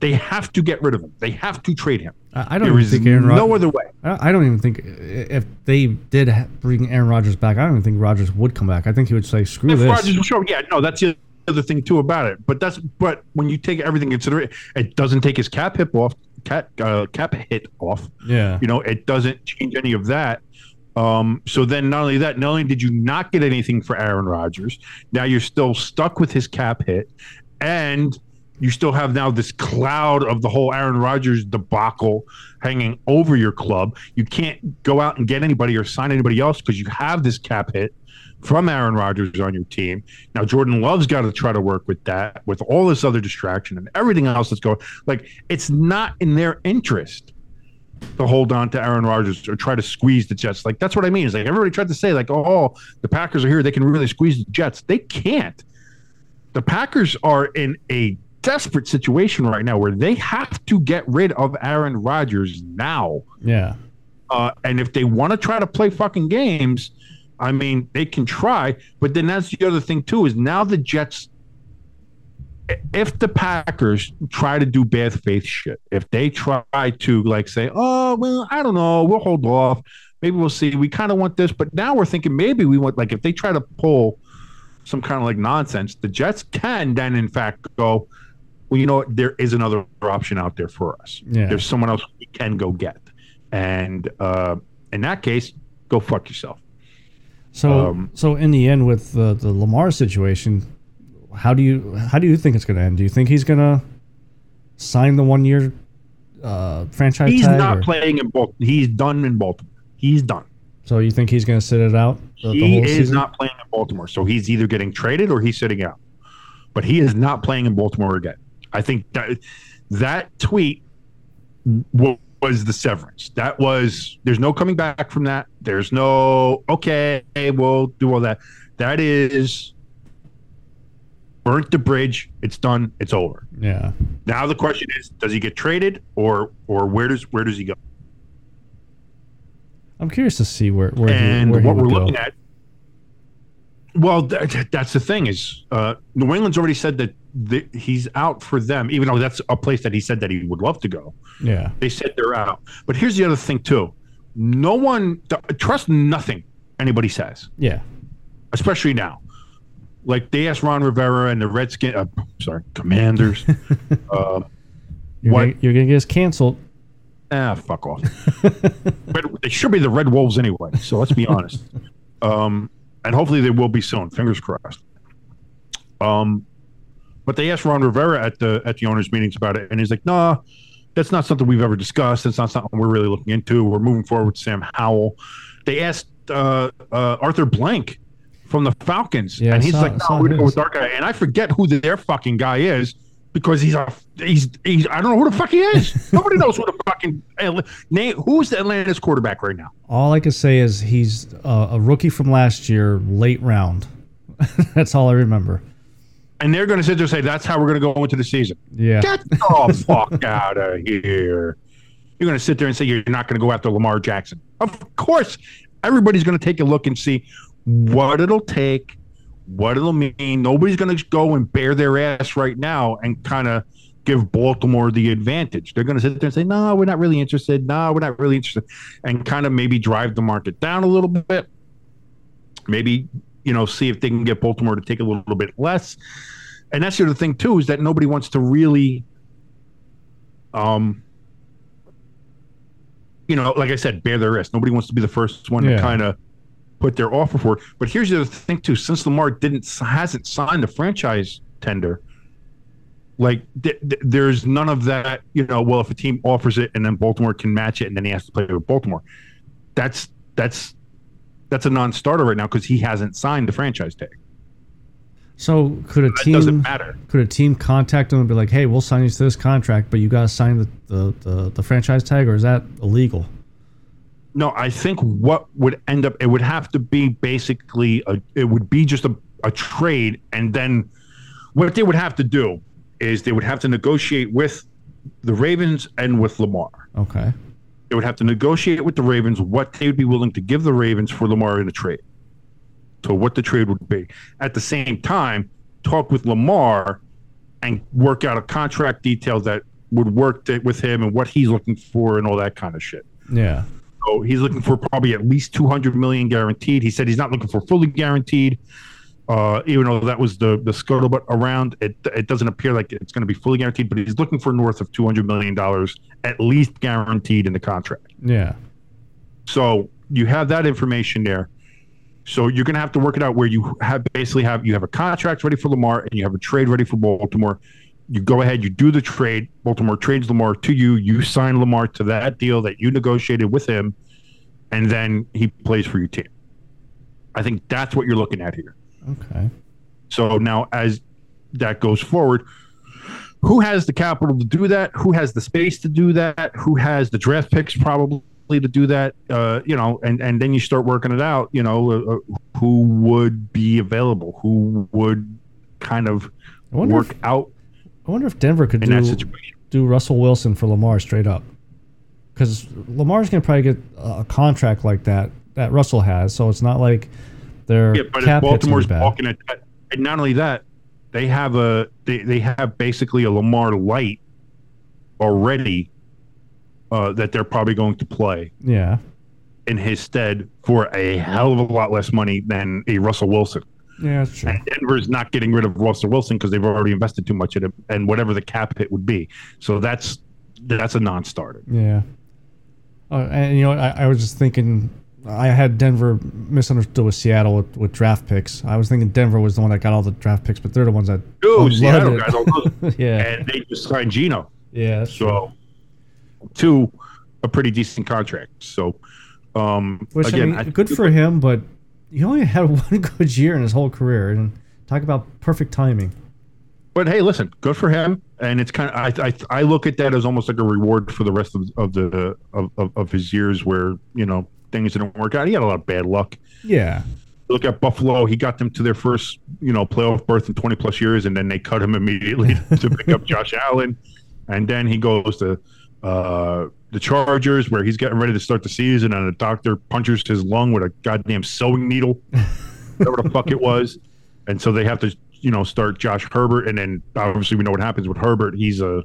they have to get rid of him they have to trade him I, don't there is think Aaron no other way I I don't even think if they did bring Aaron Rodgers back, I don't even think Rodgers would come back. I think he would say, "Screw if this." Rodgers sure, yeah, no, that's the other thing too about it. But that's but when you take everything into consideration, it doesn't take his cap hit off, cap uh, cap hit off. yeah. You know, it doesn't change any of that. Um, so then, not only that, not only did you not get anything for Aaron Rodgers, now you're still stuck with his cap hit, and you still have now this cloud of the whole Aaron Rodgers debacle hanging over your club. You can't go out and get anybody or sign anybody else because you have this cap hit from Aaron Rodgers on your team. Now Jordan Love's got to try to work with that, with all this other distraction and everything else that's going. Like it's not in their interest to hold on to Aaron Rodgers or try to squeeze the Jets. Like that's what I mean. Is like everybody tried to say like, oh, the Packers are here, they can really squeeze the Jets. They can't. The Packers are in a desperate situation right now where they have to get rid of Aaron Rodgers now. Yeah. Uh, and if they want to try to play fucking games, I mean, they can try. But then that's the other thing too is now the Jets. If the Packers try to do bad faith shit, if they try to like say, "Oh well, I don't know, we'll hold off, maybe we'll see. We kind of want this, but now we're thinking maybe we want like if they try to pull some kind of like nonsense, the Jets can then in fact go, well, you know what, there is another option out there for us. Yeah. There's someone else we can go get, and uh, in that case, go fuck yourself. So, Um, so in the end, with the, the Lamar situation, how do you how do you think it's going to end? Do you think he's going to sign the one year uh, franchise He's not or- playing in Baltimore. He's done in Baltimore. He's done. so you think he's going to sit it out the, the he whole is season? not playing in Baltimore. So he's either getting traded or he's sitting out. But he is not playing in Baltimore again. I think that that tweet wa- was the severance. That was there's no coming back from that. There's no okay, we'll do all that. That is burnt the bridge. It's done. It's over. yeah. Now the question is, does he get traded or or where does where does he go? I'm curious to see where where and he, where he what we're go. looking at. Well, th- that's the thing is, uh, New England's already said that the, he's out for them, even though that's a place that he said that he would love to go. Yeah. They said they're out. But here's the other thing too: no one th- trust nothing anybody says, Yeah. especially now. Like they asked Ron Rivera and the Redskin, uh, sorry, Commanders. uh, You're What- Gonna, you're going to get us canceled. Ah, fuck off. but they should be the Red Wolves anyway. So let's be honest. Um, and hopefully they will be soon. Fingers crossed. Um, but they asked Ron Rivera at the at the owners' meetings about it, and he's like, "Nah, that's not something we've ever discussed. That's not something we're really looking into. We're moving forward with Sam Howell." They asked uh, uh, Arthur Blank from the Falcons, Yeah, and he's saw- like, "No, we're going with our guy." And I forget who their fucking guy is because he's a he's he's I don't know who the fuck he is. Nobody knows who the fucking name. Who's the Atlanta's quarterback right now? All I can say is he's uh, a rookie from last year, late round. That's all I remember. And they're going to sit there and say that's how we're going to go into the season. Yeah. Get the fuck out of here! You're going to sit there and say you're not going to go after Lamar Jackson. Of course, everybody's going to take a look and see what it'll take, what it'll mean. Nobody's going to go and bear their ass right now and kind of give Baltimore the advantage. They're going to sit there and say, "No, we're not really interested. No, we're not really interested," and kind of maybe drive the market down a little bit. Maybe you know, see if they can get Baltimore to take a little, bit less. And that's the other thing too is that nobody wants to really, um, you know, like I said, bear their risk. Nobody wants to be the first one Yeah. to kind of put their offer for. But here's the other thing too: since Lamar didn't hasn't signed the franchise tender, like th- th- there's none of that. You know, well, if a team offers it and then Baltimore can match it, and then he has to play with Baltimore, that's that's that's a non-starter right now because he hasn't signed the franchise tag. So could a team doesn't matter. could a team contact him and be like, "Hey, we'll sign you to this contract, but you got to sign the, the, the, the franchise tag," or is that illegal? No, I think what would end up it would have to be basically a it would be just a, a trade and then what they would have to do is they would have to negotiate with the Ravens and with Lamar. Okay. They would have to negotiate with the Ravens what they would be willing to give the Ravens for Lamar in a trade. So what the trade would be. At the same time, talk with Lamar and work out a contract detail that would work to, with him and what he's looking for and all that kind of shit. Yeah. So he's looking for probably at least 200 million guaranteed. He said he's not looking for fully guaranteed. Uh, even though that was the the scuttlebutt around, it it doesn't appear like it's going to be fully guaranteed. But he's looking for north of 200 million dollars at least guaranteed in the contract. Yeah. So you have that information there. So you're going to have to work it out where you have basically have you have a contract ready for Lamar and you have a trade ready for Baltimore. You go ahead, you do the trade. Baltimore trades Lamar to you. You sign Lamar to that deal that you negotiated with him, and then he plays for your team. I think that's what you're looking at here. Okay. So now, as that goes forward, who has the capital to do that? Who has the space to do that? Who has the draft picks probably to do that? Uh, you know, and and then you start working it out. You know, uh, uh, who would be available? Who would kind of work if out I wonder if Denver could in do that situation? do Russell Wilson for Lamar straight up, because Lamar's gonna probably get a contract like that that Russell has. So it's not like their Yeah, but if cap hit's gonna be Baltimore's walking at that, and not only that, they have a they, they have basically a Lamar light already uh, that they're probably going to play Yeah. in his stead for a hell of a lot less money than a Russell Wilson. Yeah, that's true. And Denver's not getting rid of Russell Wilson because they've already invested too much in him, and whatever the cap hit would be. So that's that's a non-starter. Yeah. Uh, and you know, I, I was just thinking, I had Denver misunderstood with Seattle with, with draft picks. I was thinking Denver was the one that got all the draft picks, but they're the ones that. Dude, Seattle all those- yeah. and they just signed Geno. Yeah. That's true. So, to a pretty decent contract. So, um, Which again, I mean, I- good for him, but he only had one good year in his whole career, and talk about perfect timing. But hey, listen, good for him. And it's kind of I, I I look at that as almost like a reward for the rest of of the of, of, of his years where you know things didn't work out. He had a lot of bad luck. Yeah. Look at Buffalo; he got them to their first you know playoff berth in twenty plus years, and then they cut him immediately to pick up Josh Allen, and then he goes to uh, the Chargers where he's getting ready to start the season, and a doctor punches his lung with a goddamn sewing needle, whatever the fuck it was, and so they have to you know start Josh Herbert, and then obviously we know what happens with Herbert. He's a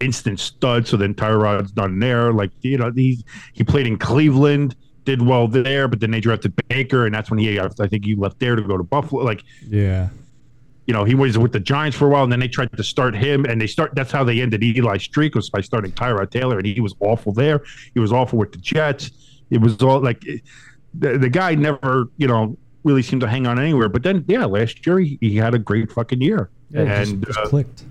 instant stud. So then Tyrod's not there. Like you know, he he played in Cleveland, did well there, but then they drafted Baker, and that's when he I think he left there to go to Buffalo. Like Yeah. You know, he was with the Giants for a while, and then they tried to start him, and they start. That's how they ended Eli's streak was by starting Tyrod Taylor, and he was awful there. He was awful with the Jets. It was all like the, the guy never, you know, really seemed to hang on anywhere. But then, yeah, last year he, he had a great fucking year Yeah, it just- and just, uh, clicked.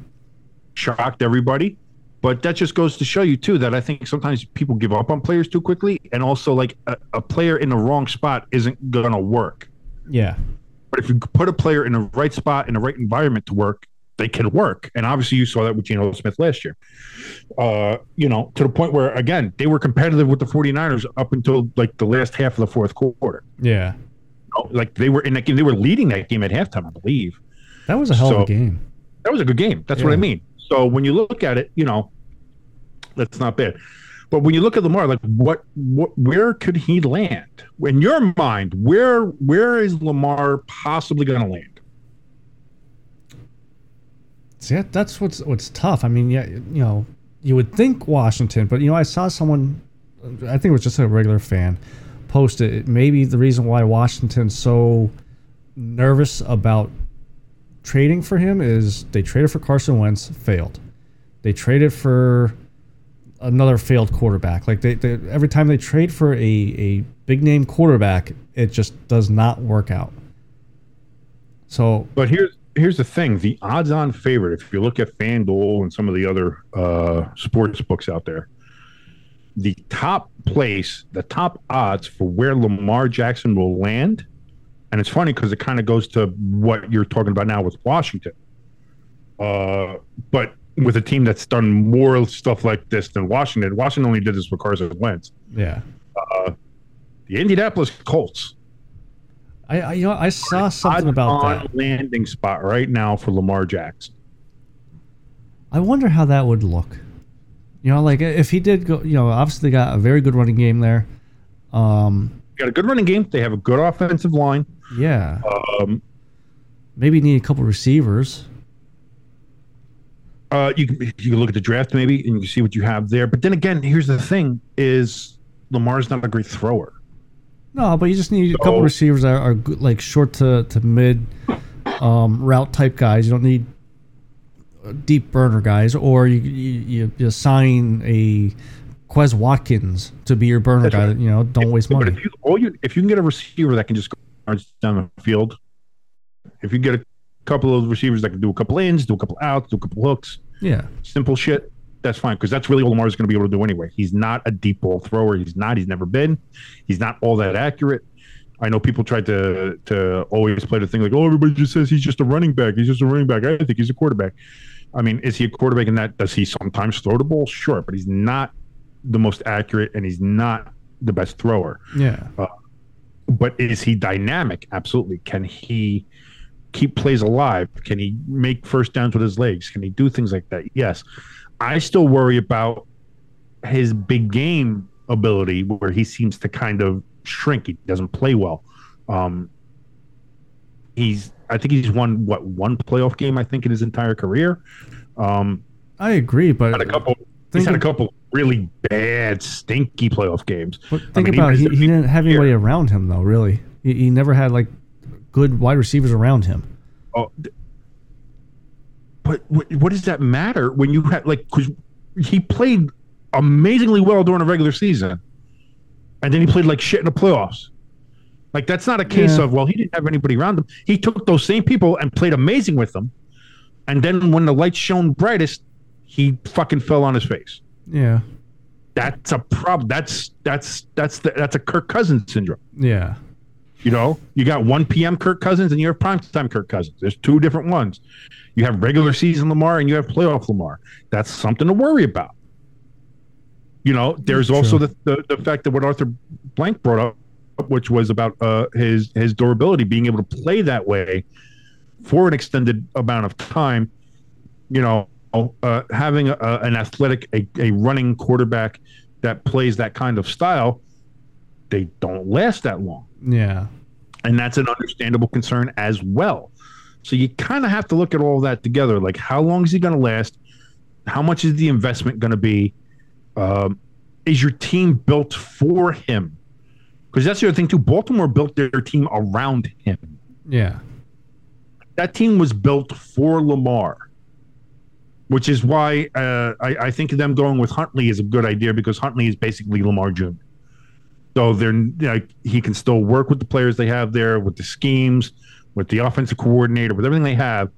shocked everybody. But that just goes to show you too that I think sometimes people give up on players too quickly, and also like a, a player in the wrong spot isn't gonna work. Yeah. But if you put a player in the right spot in the right environment to work, they can work. And obviously, you saw that with Geno Smith last year. Uh, you know, to the point where again they were competitive with the 49ers up until like the last half of the fourth quarter. Yeah. You know, Like they were in that game, they were leading that game at halftime, I believe. That was a hell of a game. That was a good game. That's what I mean. So when you look at it, you know, that's not bad. But when you look at Lamar, like what, what, where could he land? In your mind, where, where is Lamar possibly going to land? See, that's what's what's tough. I mean, yeah, you know, you would think Washington, but you know, I saw someone, I think it was just a regular fan, post it. Maybe the reason why Washington's so nervous about trading for him is they traded for Carson Wentz, failed. They traded for another failed quarterback. Like they, they every time they trade for a, a big name quarterback, it just does not work out. So But here's here's the thing: the odds-on favorite. If you look at FanDuel and some of the other uh, sports books out there, the top place, the top odds for where Lamar Jackson will land, and it's funny because it kind of goes to what you're talking about now with Washington. Uh, but with a team that's done more stuff like this than Washington, Washington only did this with Carson Wentz. yeah. The Indianapolis Colts I, I you know I saw something about that. landing spot right now for Lamar Jackson. I wonder how that would look. You know, like if he did go, you know, obviously they got a very good running game there. Um, got a good running game. They have a good offensive line. yeah, Um, maybe need a couple receivers. Uh, you can you can look at the draft maybe, and you can see what you have there. But then again, here's the thing: is Lamar's not a great thrower. No, but you just need a couple receivers that are good, like short to, to mid um, route type guys. You don't need deep burner guys, or you you, you, assign a Quez Watkins to be your burner guy. right. You know, don't waste money. But if you all you if you can get a receiver that can just go down the field, if you get a couple of receivers that can do a couple ins, do a couple outs, do a couple hooks, yeah, simple shit, that's fine because that's really all Lamar's going to be able to do anyway. He's not a deep ball thrower. He's not. He's never been. He's not all that accurate. I know people try to to always play the thing like, oh, everybody just says he's just a running back. He's just a running back. I think he's a quarterback. I mean, is he a quarterback in that? Does he sometimes throw the ball? Sure, but he's not the most accurate, and he's not the best thrower. yeah, uh, But is he dynamic? Absolutely. Can he keep plays alive? Can he make first downs with his legs? Can he do things like that? Yes. I still worry about his big game ability where he seems to kind of shrink. He doesn't play well. Um, he's I think he's won what one playoff game I think in his entire career. Um, I agree. But had a couple. He's had a couple really bad, stinky playoff games. But I think mean, about was he, he didn't have anybody around him though. Really, he, he never had like good wide receivers around him. Oh, but what, what does that matter when you had like because he played amazingly well during the regular season, and then he played like shit in the playoffs. Like that's not a case Yeah. of well he didn't have anybody around him. He took those same people and played amazing with them, and then when the lights shone brightest, he fucking fell on his face. Yeah, That's a problem. That's that's that's the, that's a Kirk Cousins syndrome. yeah, You know, you got 1 p.m. Kirk Cousins and you have primetime Kirk Cousins. There's two different ones. You have regular season Lamar and you have playoff Lamar. That's something to worry about. You know, there's also the, the the fact that what Arthur Blank brought up, which was about uh, his his durability, being able to play that way for an extended amount of time. You know, uh, having a, an athletic, a, a running quarterback that plays that kind of style, they don't last that long yeah. And that's an understandable concern as well. So you kind of have to look at all that together. Like, how long is he going to last? How much is the investment going to be? Um, is your team built for him? Because that's the other thing too. Baltimore built their team around him. Yeah. That team was built for Lamar, which is why uh, I, I think them going with Huntley is a good idea because Huntley is basically Lamar Jr. So they're like he can still work with the players they have there, with the schemes, with the offensive coordinator, with everything they have.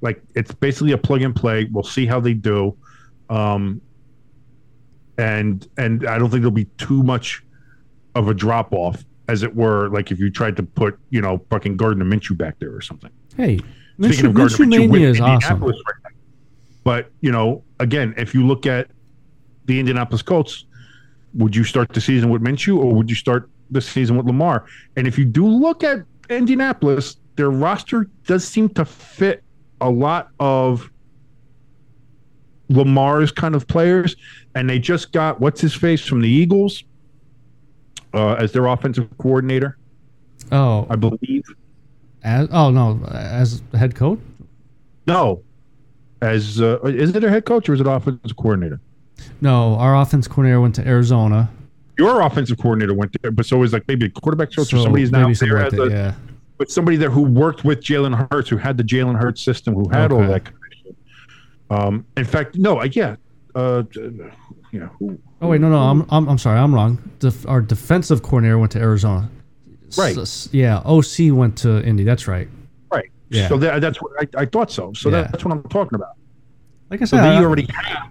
Like it's basically a plug and play. We'll see how they do, um, and and I don't think there'll be too much of a drop off, as it were. Like if you tried to put you know fucking Gardner Minshew back there or something. Hey, Speaking Minshew, of Gardner Minshew Minshew, is awesome. Right now. But you know, again, if you look at the Indianapolis Colts, would you start the season with Minshew or would you start the season with Lamar? And if you do look at Indianapolis, their roster does seem to fit a lot of Lamar's kind of players, and they just got what's his face from the Eagles uh, as their offensive coordinator, Oh, I believe. as, oh no, as head coach. No, as uh, is it their head coach or is it offensive coordinator? No, our offense coordinator went to Arizona. Your offensive coordinator went there, but so is like maybe a quarterback coach so or somebody's now there like as that, a, yeah. but somebody there who worked with Jalen Hurts, who had the Jalen Hurts system, who had all that. Um, in fact, no, I yeah, uh, yeah. Who, Oh wait, no, no, I'm I'm, I'm sorry, I'm wrong. Def, our defensive coordinator went to Arizona. Right. s- yeah. OC went to Indy. That's right. right. Yeah. So that, that's what I, I thought so. So Yeah. that's what I'm talking about. Like I said, then I- you already have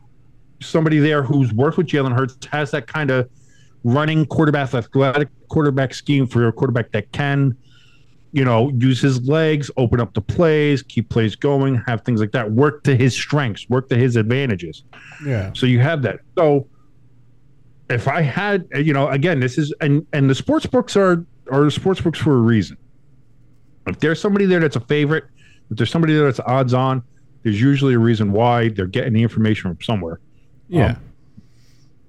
somebody there who's worked with Jalen Hurts, has that kind of running quarterback, athletic quarterback scheme for a quarterback that can, you know, use his legs, open up the plays, keep plays going, have things like that, work to his strengths, work to his advantages. yeah. So you have that. So if I had, you know, again, this is and and the sports books are are sports books for a reason. If there's somebody there that's a favorite, if there's somebody there that's odds on, there's usually a reason why they're getting the information from somewhere, Yeah. Um,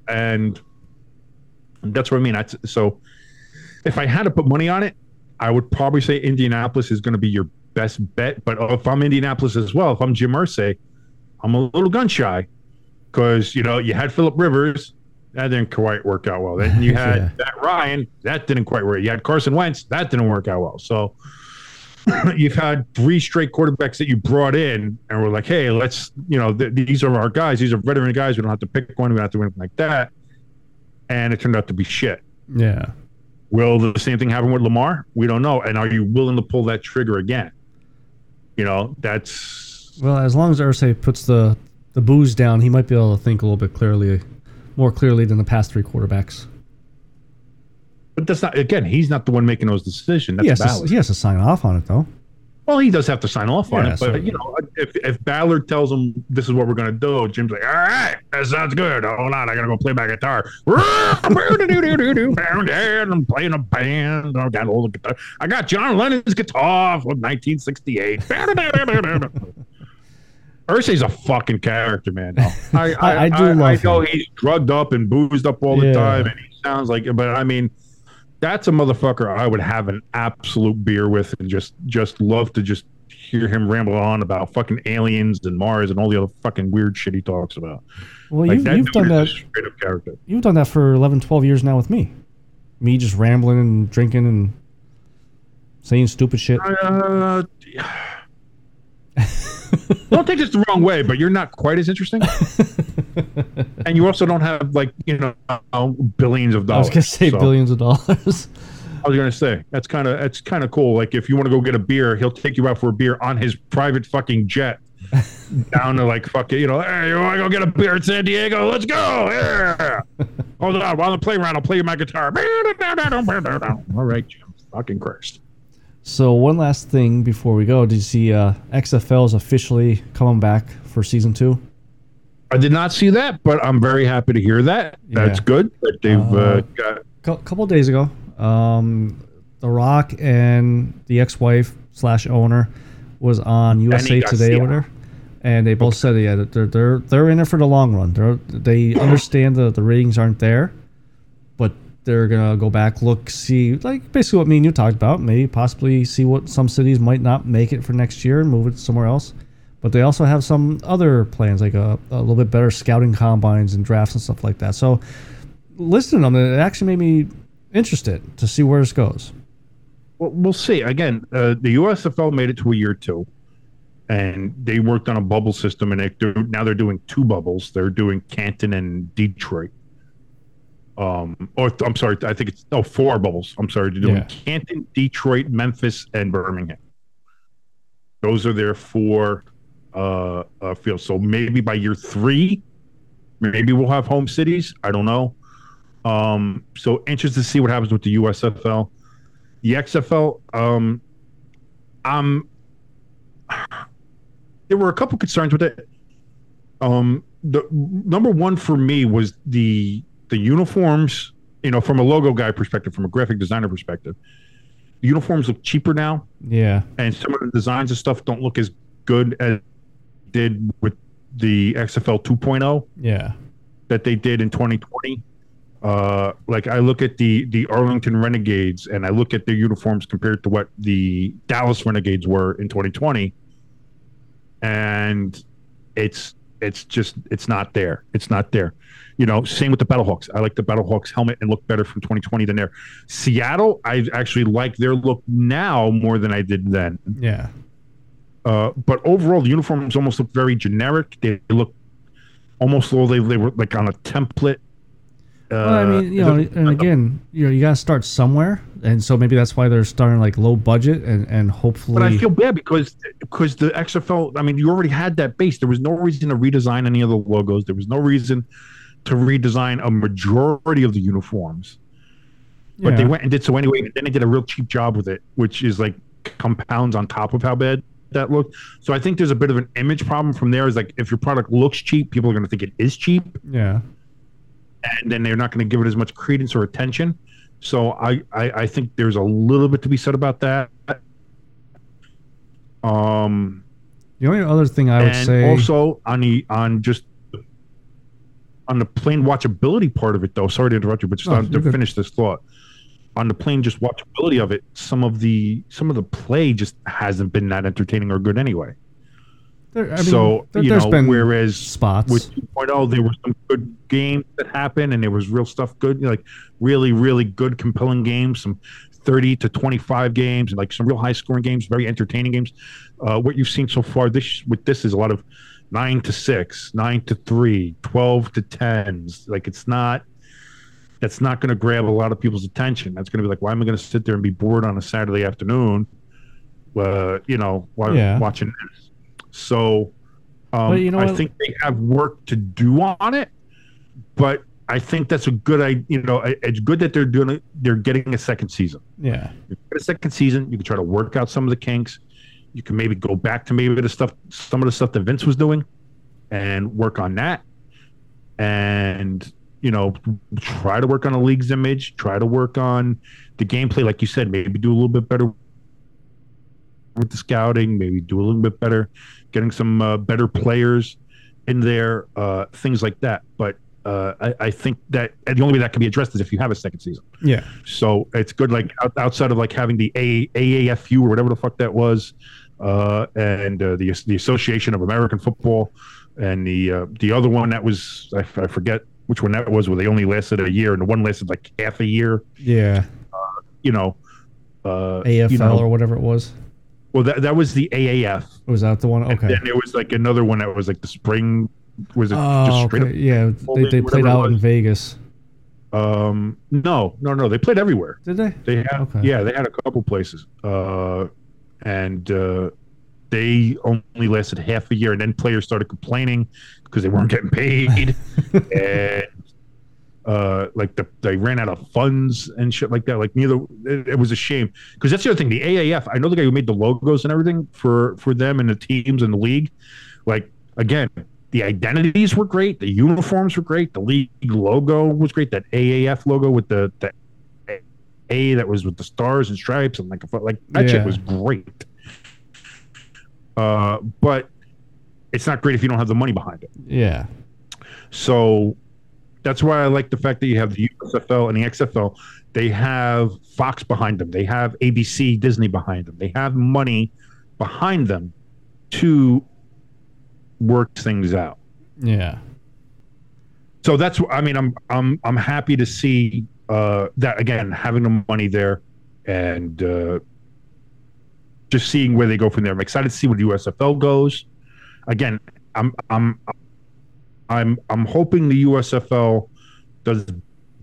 and that's what I mean. I, so if I had to put money on it, I would probably say Indianapolis is going to be your best bet. But if I'm Indianapolis as well, if I'm Jim Irsay, I'm a little gun shy because you know you had Philip Rivers, that didn't quite work out well. Then you had Yeah. that Ryan, that didn't quite work. You had Carson Wentz, that didn't work out well. So you've had three straight quarterbacks that you brought in, and we're like, hey, let's you know th- these are our guys. These are veteran guys. We don't have to pick one. We don't have to do anything like that. And it turned out to be shit. Yeah. Will the same thing happen with Lamar? We don't know. And are you willing to pull that trigger again? You know, that's Well, as long as Irsay puts the the booze down, he might be able to think a little bit clearly, more clearly than the past three quarterbacks. But that's not again, he's not the one making those decisions. That's He has, to, he has to sign off on it though. Well, he does have to sign off on Yeah, it, but so- you know, if if Ballard tells him this is what we're gonna do, Jim's like, all right, that sounds good. Hold on, I gotta go play my guitar. I'm playing a band. I got all the guitar. I got John Lennon's guitar from 1968. Irsay's a fucking character, man. No. I, I- I do I, love know him. he's drugged up and boozed up all the Yeah. time, and he sounds like. But I mean, that's a motherfucker I would have an absolute beer with and just just love to just hear him ramble on about fucking aliens and Mars and all the other fucking weird shit he talks about. Well, Like, you've, you've done that. straight up character. You've done that for 11, 12 years now with me. Me just rambling and drinking and saying stupid shit. Uh, don't take this the wrong way, but you're not quite as interesting, and you also don't have like you know uh, billions of dollars. I was gonna say so- billions of dollars. I was gonna say that's kind of that's kind of cool. Like if you want to go get a beer, he'll take you out for a beer on his private fucking jet down to like fucking you know. Hey, you want to go get a beer in San Diego? Let's go. Yeah. Hold on, while I'm playing around, I'll play you my guitar. All right, Jim. Fucking Christ. So one last thing before we go, did you see uh, XFL is officially coming back for season two? I did not see that, but I'm very happy to hear that. That's Yeah. good that they've uh, Uh, got. A couple days ago, um, The Rock and the ex-wife slash owner was on USA Today or and they both said yeah they're they're they're in it for the long run. They're they understand the the ratings aren't there, they're gonna go back look see like basically what me and you talked about maybe possibly see what some cities might not make it for next year and move it somewhere else. But they also have some other plans like a, a little bit better scouting combines and drafts and stuff like that. So listening to them, it actually made me interested to see where this goes. Well, we'll see. Again, uh, the USFL made it to a year two, and they worked on a bubble system, and they now they're doing two bubbles. They're doing Canton and Detroit. Um, or I'm sorry, I think it's oh four bubbles. I'm sorry, they're doing Yeah. Canton, Detroit, Memphis, and Birmingham. Those are their four uh, uh, fields. So maybe by year three, maybe we'll have home cities. I don't know. Um, so interested to see what happens with the USFL. The XFL, um, um, there were a couple concerns with it. Um, the number one for me was the the uniforms. You know, from a logo guy perspective, from a graphic designer perspective, the uniforms look cheaper now, Yeah, and some of the designs and stuff don't look as good as did with the XFL 2.0 yeah, that they did in 2020. Uh, like I look at the the Arlington Renegades and I look at their uniforms compared to what the Dallas Renegades were in 2020, and it's it's just it's not there. It's not there. You know, same with the Battlehawks. I like the Battlehawks helmet and look better from 2020 than there. Seattle, I actually like their look now more than I did then. Yeah. Uh, but overall, the uniforms almost look very generic. They look almost though they, they were like on a template. Uh, Well, I mean, you know, and again, you know, you gotta start somewhere, and so maybe that's why they're starting like low budget, and and hopefully, But I feel bad because because the XFL. I mean, you already had that base. There was no reason to redesign any of the logos. There was no reason to redesign a majority of the uniforms. But they went and did so anyway. And then they did a real cheap job with it, which is like compounds on top of how bad that looked. So I think there's a bit of an image problem from there. Is like if your product looks cheap, people are going to think it is cheap, yeah, and then they're not going to give it as much credence or attention. So I, I I think there's a little bit to be said about that. Um. the only other thing I would say, also on the on just on the plain watchability part of it though sorry to interrupt you but just No, on, to good. finish this thought on the plain just watchability of it some of the some of the play just hasn't been that entertaining or good anyway there, I mean, so there, you know been whereas spots. with 2.0 there were some good games that happened and there was real stuff good like really really good compelling games some 30 to 25 games and like some real high scoring games very entertaining games uh, what you've seen so far this with this is a lot of 9 to 6 9 to 3 12 to 10s like it's not that's not going to grab a lot of people's attention that's going to be like why am i going to sit there and be bored on a saturday afternoon uh, you know while Yeah. watching this so um, you know I think they have work to do on it, but I think that's a good idea. You know, it's good that they're doing it. They're getting a second season. yeah, You get a second season. You can try to work out some of the kinks. You can maybe go back to maybe the stuff, some of the stuff that Vince was doing, and work on that. And you know, try to work on the league's image. Try to work on the gameplay, like you said. Maybe do a little bit better with the scouting. Maybe do a little bit better, getting some uh, better players in there. Uh, things like that. But uh, I, I think that and the only way that can be addressed is if you have a second season. yeah, So it's good, like out, outside of like having the A, AAFU or whatever the fuck that was, uh, and uh, the the Association of American Football, and the uh, the other one that was I forget which one that was, where they only lasted a year, and the one lasted like half a year. yeah. You know, uh, AFL you know, or whatever it was. Well that that was the AAF. Was that the one? Okay. Then there was like another one that was like the spring. Was it Oh, just straight okay. yeah. They, they played out in. Vegas. Um, no, no, no. They played everywhere. Did they? They had, Okay. yeah, they had a couple places, uh, and uh, they only lasted half a year, and then players started complaining because they weren't getting paid, and uh, like the, they ran out of funds and shit like that. Like neither, it, it was a shame because that's the other thing. The AAF, I know the guy who made the logos and everything for for them and the teams and the league. Like again, the identities were great, the uniforms were great, the league logo was great. That AAF logo with the the a that was with the stars and stripes and like a, like that shit was great. Uh, but it's not great if you don't have the money behind it. Yeah. So that's why I like the fact that you have the USFL and the XFL. They have Fox behind them. They have ABC, Disney behind them. They have money behind them to work things out. Yeah. So that's I mean I'm I'm I'm happy to see uh, that again having the money there and uh, just seeing where they go from there. I'm excited to see where the USFL goes. Again, I'm I'm I'm I'm hoping the USFL does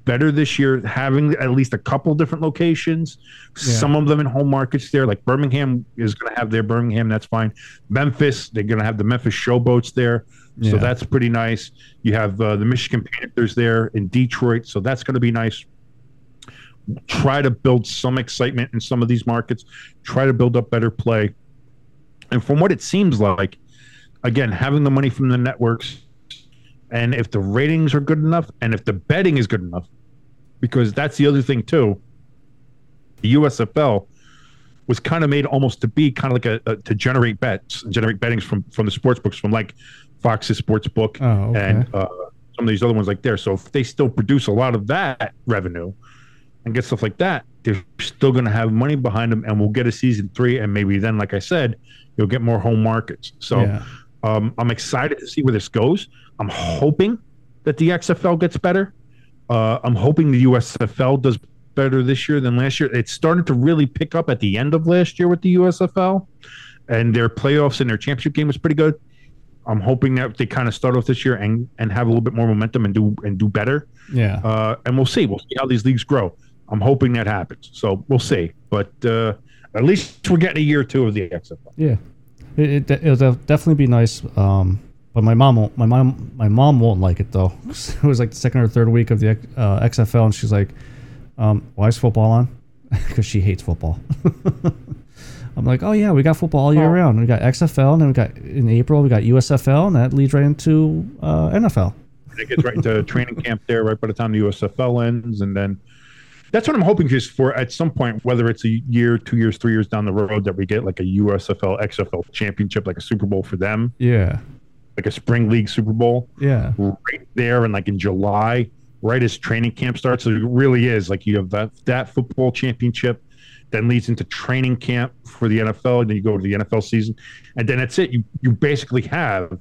better this year, having at least a couple different locations. Yeah. Some of them in home markets there, like Birmingham is going to have their Birmingham. That's fine. Memphis, they're going to have the Memphis Showboats there. So Yeah. that's pretty nice. You have uh, the Michigan Panthers there in Detroit, so that's going to be nice. Try to build some excitement in some of these markets. Try to build up better play. And from what it seems like, again, having the money from the networks, and if the ratings are good enough, and if the betting is good enough, because that's the other thing too. The USFL was kind of made almost to be kind of like a, a to generate bets and generate bettings from from the sports books from like Fox's sports book Oh, okay. and uh, some of these other ones like there. So if they still produce a lot of that revenue and get stuff like that, they're still going to have money behind them, and we'll get a season three, and maybe then, like I said, you'll get more home markets. So yeah. Um, I'm excited to see where this goes. I'm hoping that the XFL gets better. Uh, I'm hoping the USFL does better this year than last year. It started to really pick up at the end of last year with the USFL, and their playoffs and their championship game was pretty good. I'm hoping that they kind of start off this year and, and have a little bit more momentum and do and do better. Yeah. Uh, and we'll see. We'll see how these leagues grow. I'm hoping that happens. So we'll see. But uh, at least we're getting a year or two of the XFL. Yeah, it, it it'll definitely be nice. Um, but my mom won't. My mom my mom won't like it though. it was like the second or third week of the uh, XFL, and she's like, um, "Why is football on?" Because she hates football. I'm like, "Oh yeah, we got football all year Oh. round. We got XFL, and then we got in April we got USFL, and that leads right into uh, NFL." And it gets right into training camp there right by the time the USFL ends. And then that's what I'm hoping just for at some point, whether it's a year, two years, three years down the road, that we get like a USFL, XFL championship, like a Super Bowl for them, Yeah, like a spring league Super Bowl. yeah, right there and like in July, right as training camp starts. So it really is like you have that that football championship, then leads into training camp for the NFL, and then you go to the NFL season, and then that's it. You you basically have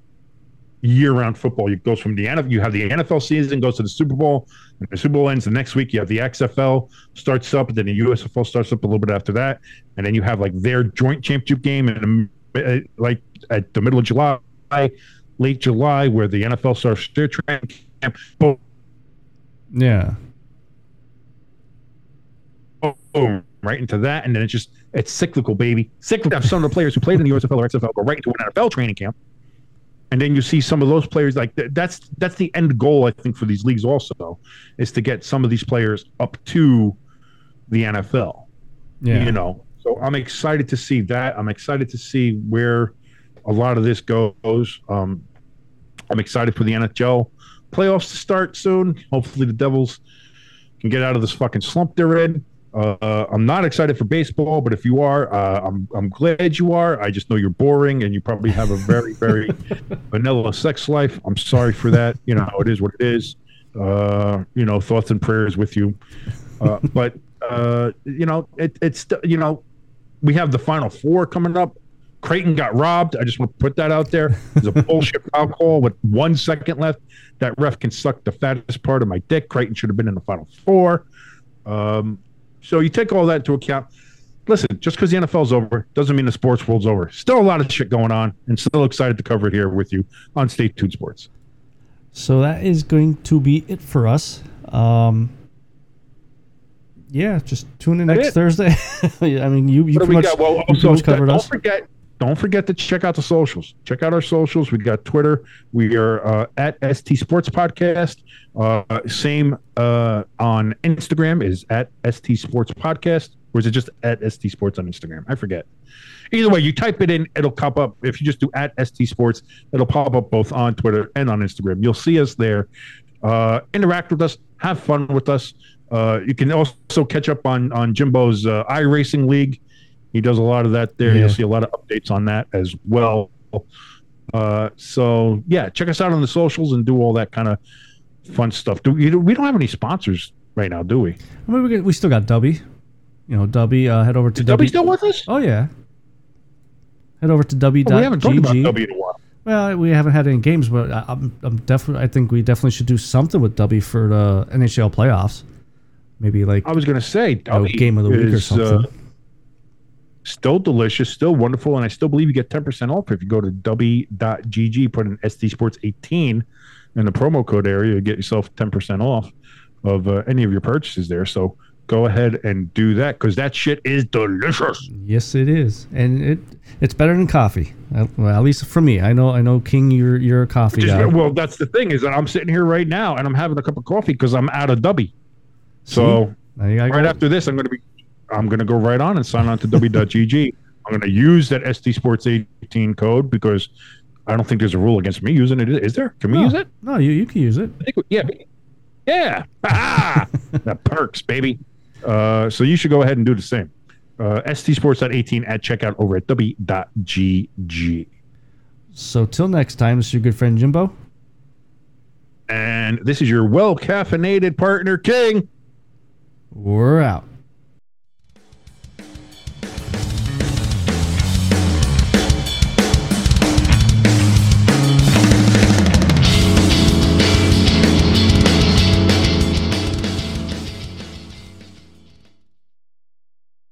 year round football. It goes from the NFL, you have the NFL season, goes to the Super Bowl, and the Super Bowl ends the next week. You have the XFL starts up, and then the USFL starts up a little bit after that, and then you have like their joint championship game and uh, like at the middle of July, late July, where the NFL starts their training camp. Boom, yeah. boom, right into that, and then it's just it's cyclical, baby. Cyclical. Some of the players who played in the USFL or XFL go right into an NFL training camp, and then you see some of those players like th- that's that's the end goal I think for these leagues also is to get some of these players up to the NFL. Yeah. You know, so I'm excited to see that. I'm excited to see where a lot of this goes. Um, I'm excited for the NHL playoffs to start soon. Hopefully, the Devils can get out of this fucking slump they're in. Uh, I'm not excited for baseball, but if you are, uh, I'm I'm glad you are. I just know you're boring and you probably have a very very vanilla sex life. I'm sorry for that. You know, it is what it is. Uh, you know, thoughts and prayers with you. Uh, but uh, you know, it, it's you know, we have the final four coming up. Creighton got robbed. I just want to put that out there. There's a bullshit foul call with one second left. That ref can suck the fattest part of my dick. Creighton should have been in the final four. Um, so you take all that into account. Listen, just because the NFL's over doesn't mean the sports world's over. Still a lot of shit going on, and still excited to cover it here with you on Stay Tuned Sports. So that is going to be it for us. Um, yeah, just tune in That next it? Thursday. I mean, you you pretty much? Well, you pretty much covered don't us. forget, don't forget to check out the socials. Check out our socials. We got Twitter. We are uh, at ST Sports Podcast. Uh, same uh, on Instagram is at ST Sports Podcast, or is it just at ST Sports on Instagram? I forget. Either way, you type it in, it'll pop up. If you just do at ST Sports, it'll pop up both on Twitter and on Instagram. You'll see us there. Uh, interact with us, have fun with us. Uh, you can also catch up on on Jimbo's uh, iRacing League. He does a lot of that there. Yeah. You'll see a lot of updates on that as well. Uh, so yeah, check us out on the socials and do all that kind of fun stuff. Do we? We don't have any sponsors right now, do we? I mean, we, we still got Dubby. You know, Dubby. Uh, head over to Is Dubby. Dubby still with us? Oh yeah. Head over to Dubby. Oh, we haven't talked about Dubby in a while. Well, we haven't had any games, but I, I'm, I'm definitely. I think we definitely should do something with Dubby for the NHL playoffs. Maybe like I was going to say know, game of the week or something. Uh, still delicious, still wonderful, and I still believe you get ten percent off if you go to dubby.gg, put in ST Sports eighteen in the promo code area, you get yourself ten percent off of uh, any of your purchases there. So go ahead and do that because that shit is delicious. Yes, it is, and it it's better than coffee. Well, at least for me. I know. I know, King. You're you're a coffee Just- guy. well, that's the thing is that I'm sitting here right now and I'm having a cup of coffee because I'm out of Dubby. So right after this, I'm going to be, I'm going to go right on and sign on to dubby.gg. I'm going to use that ST Sports 18 code because I don't think there's a rule against me using it. Is there? Can we no, use it? No, you you can use it. I think we- yeah, yeah. Ah, that perks, baby. Uh, so you should go ahead and do the same. Uh, Sports.18 at checkout over at dubby.gg. So till next time, this is your good friend Jimbo. And this is your well caffeinated partner, King. We're out.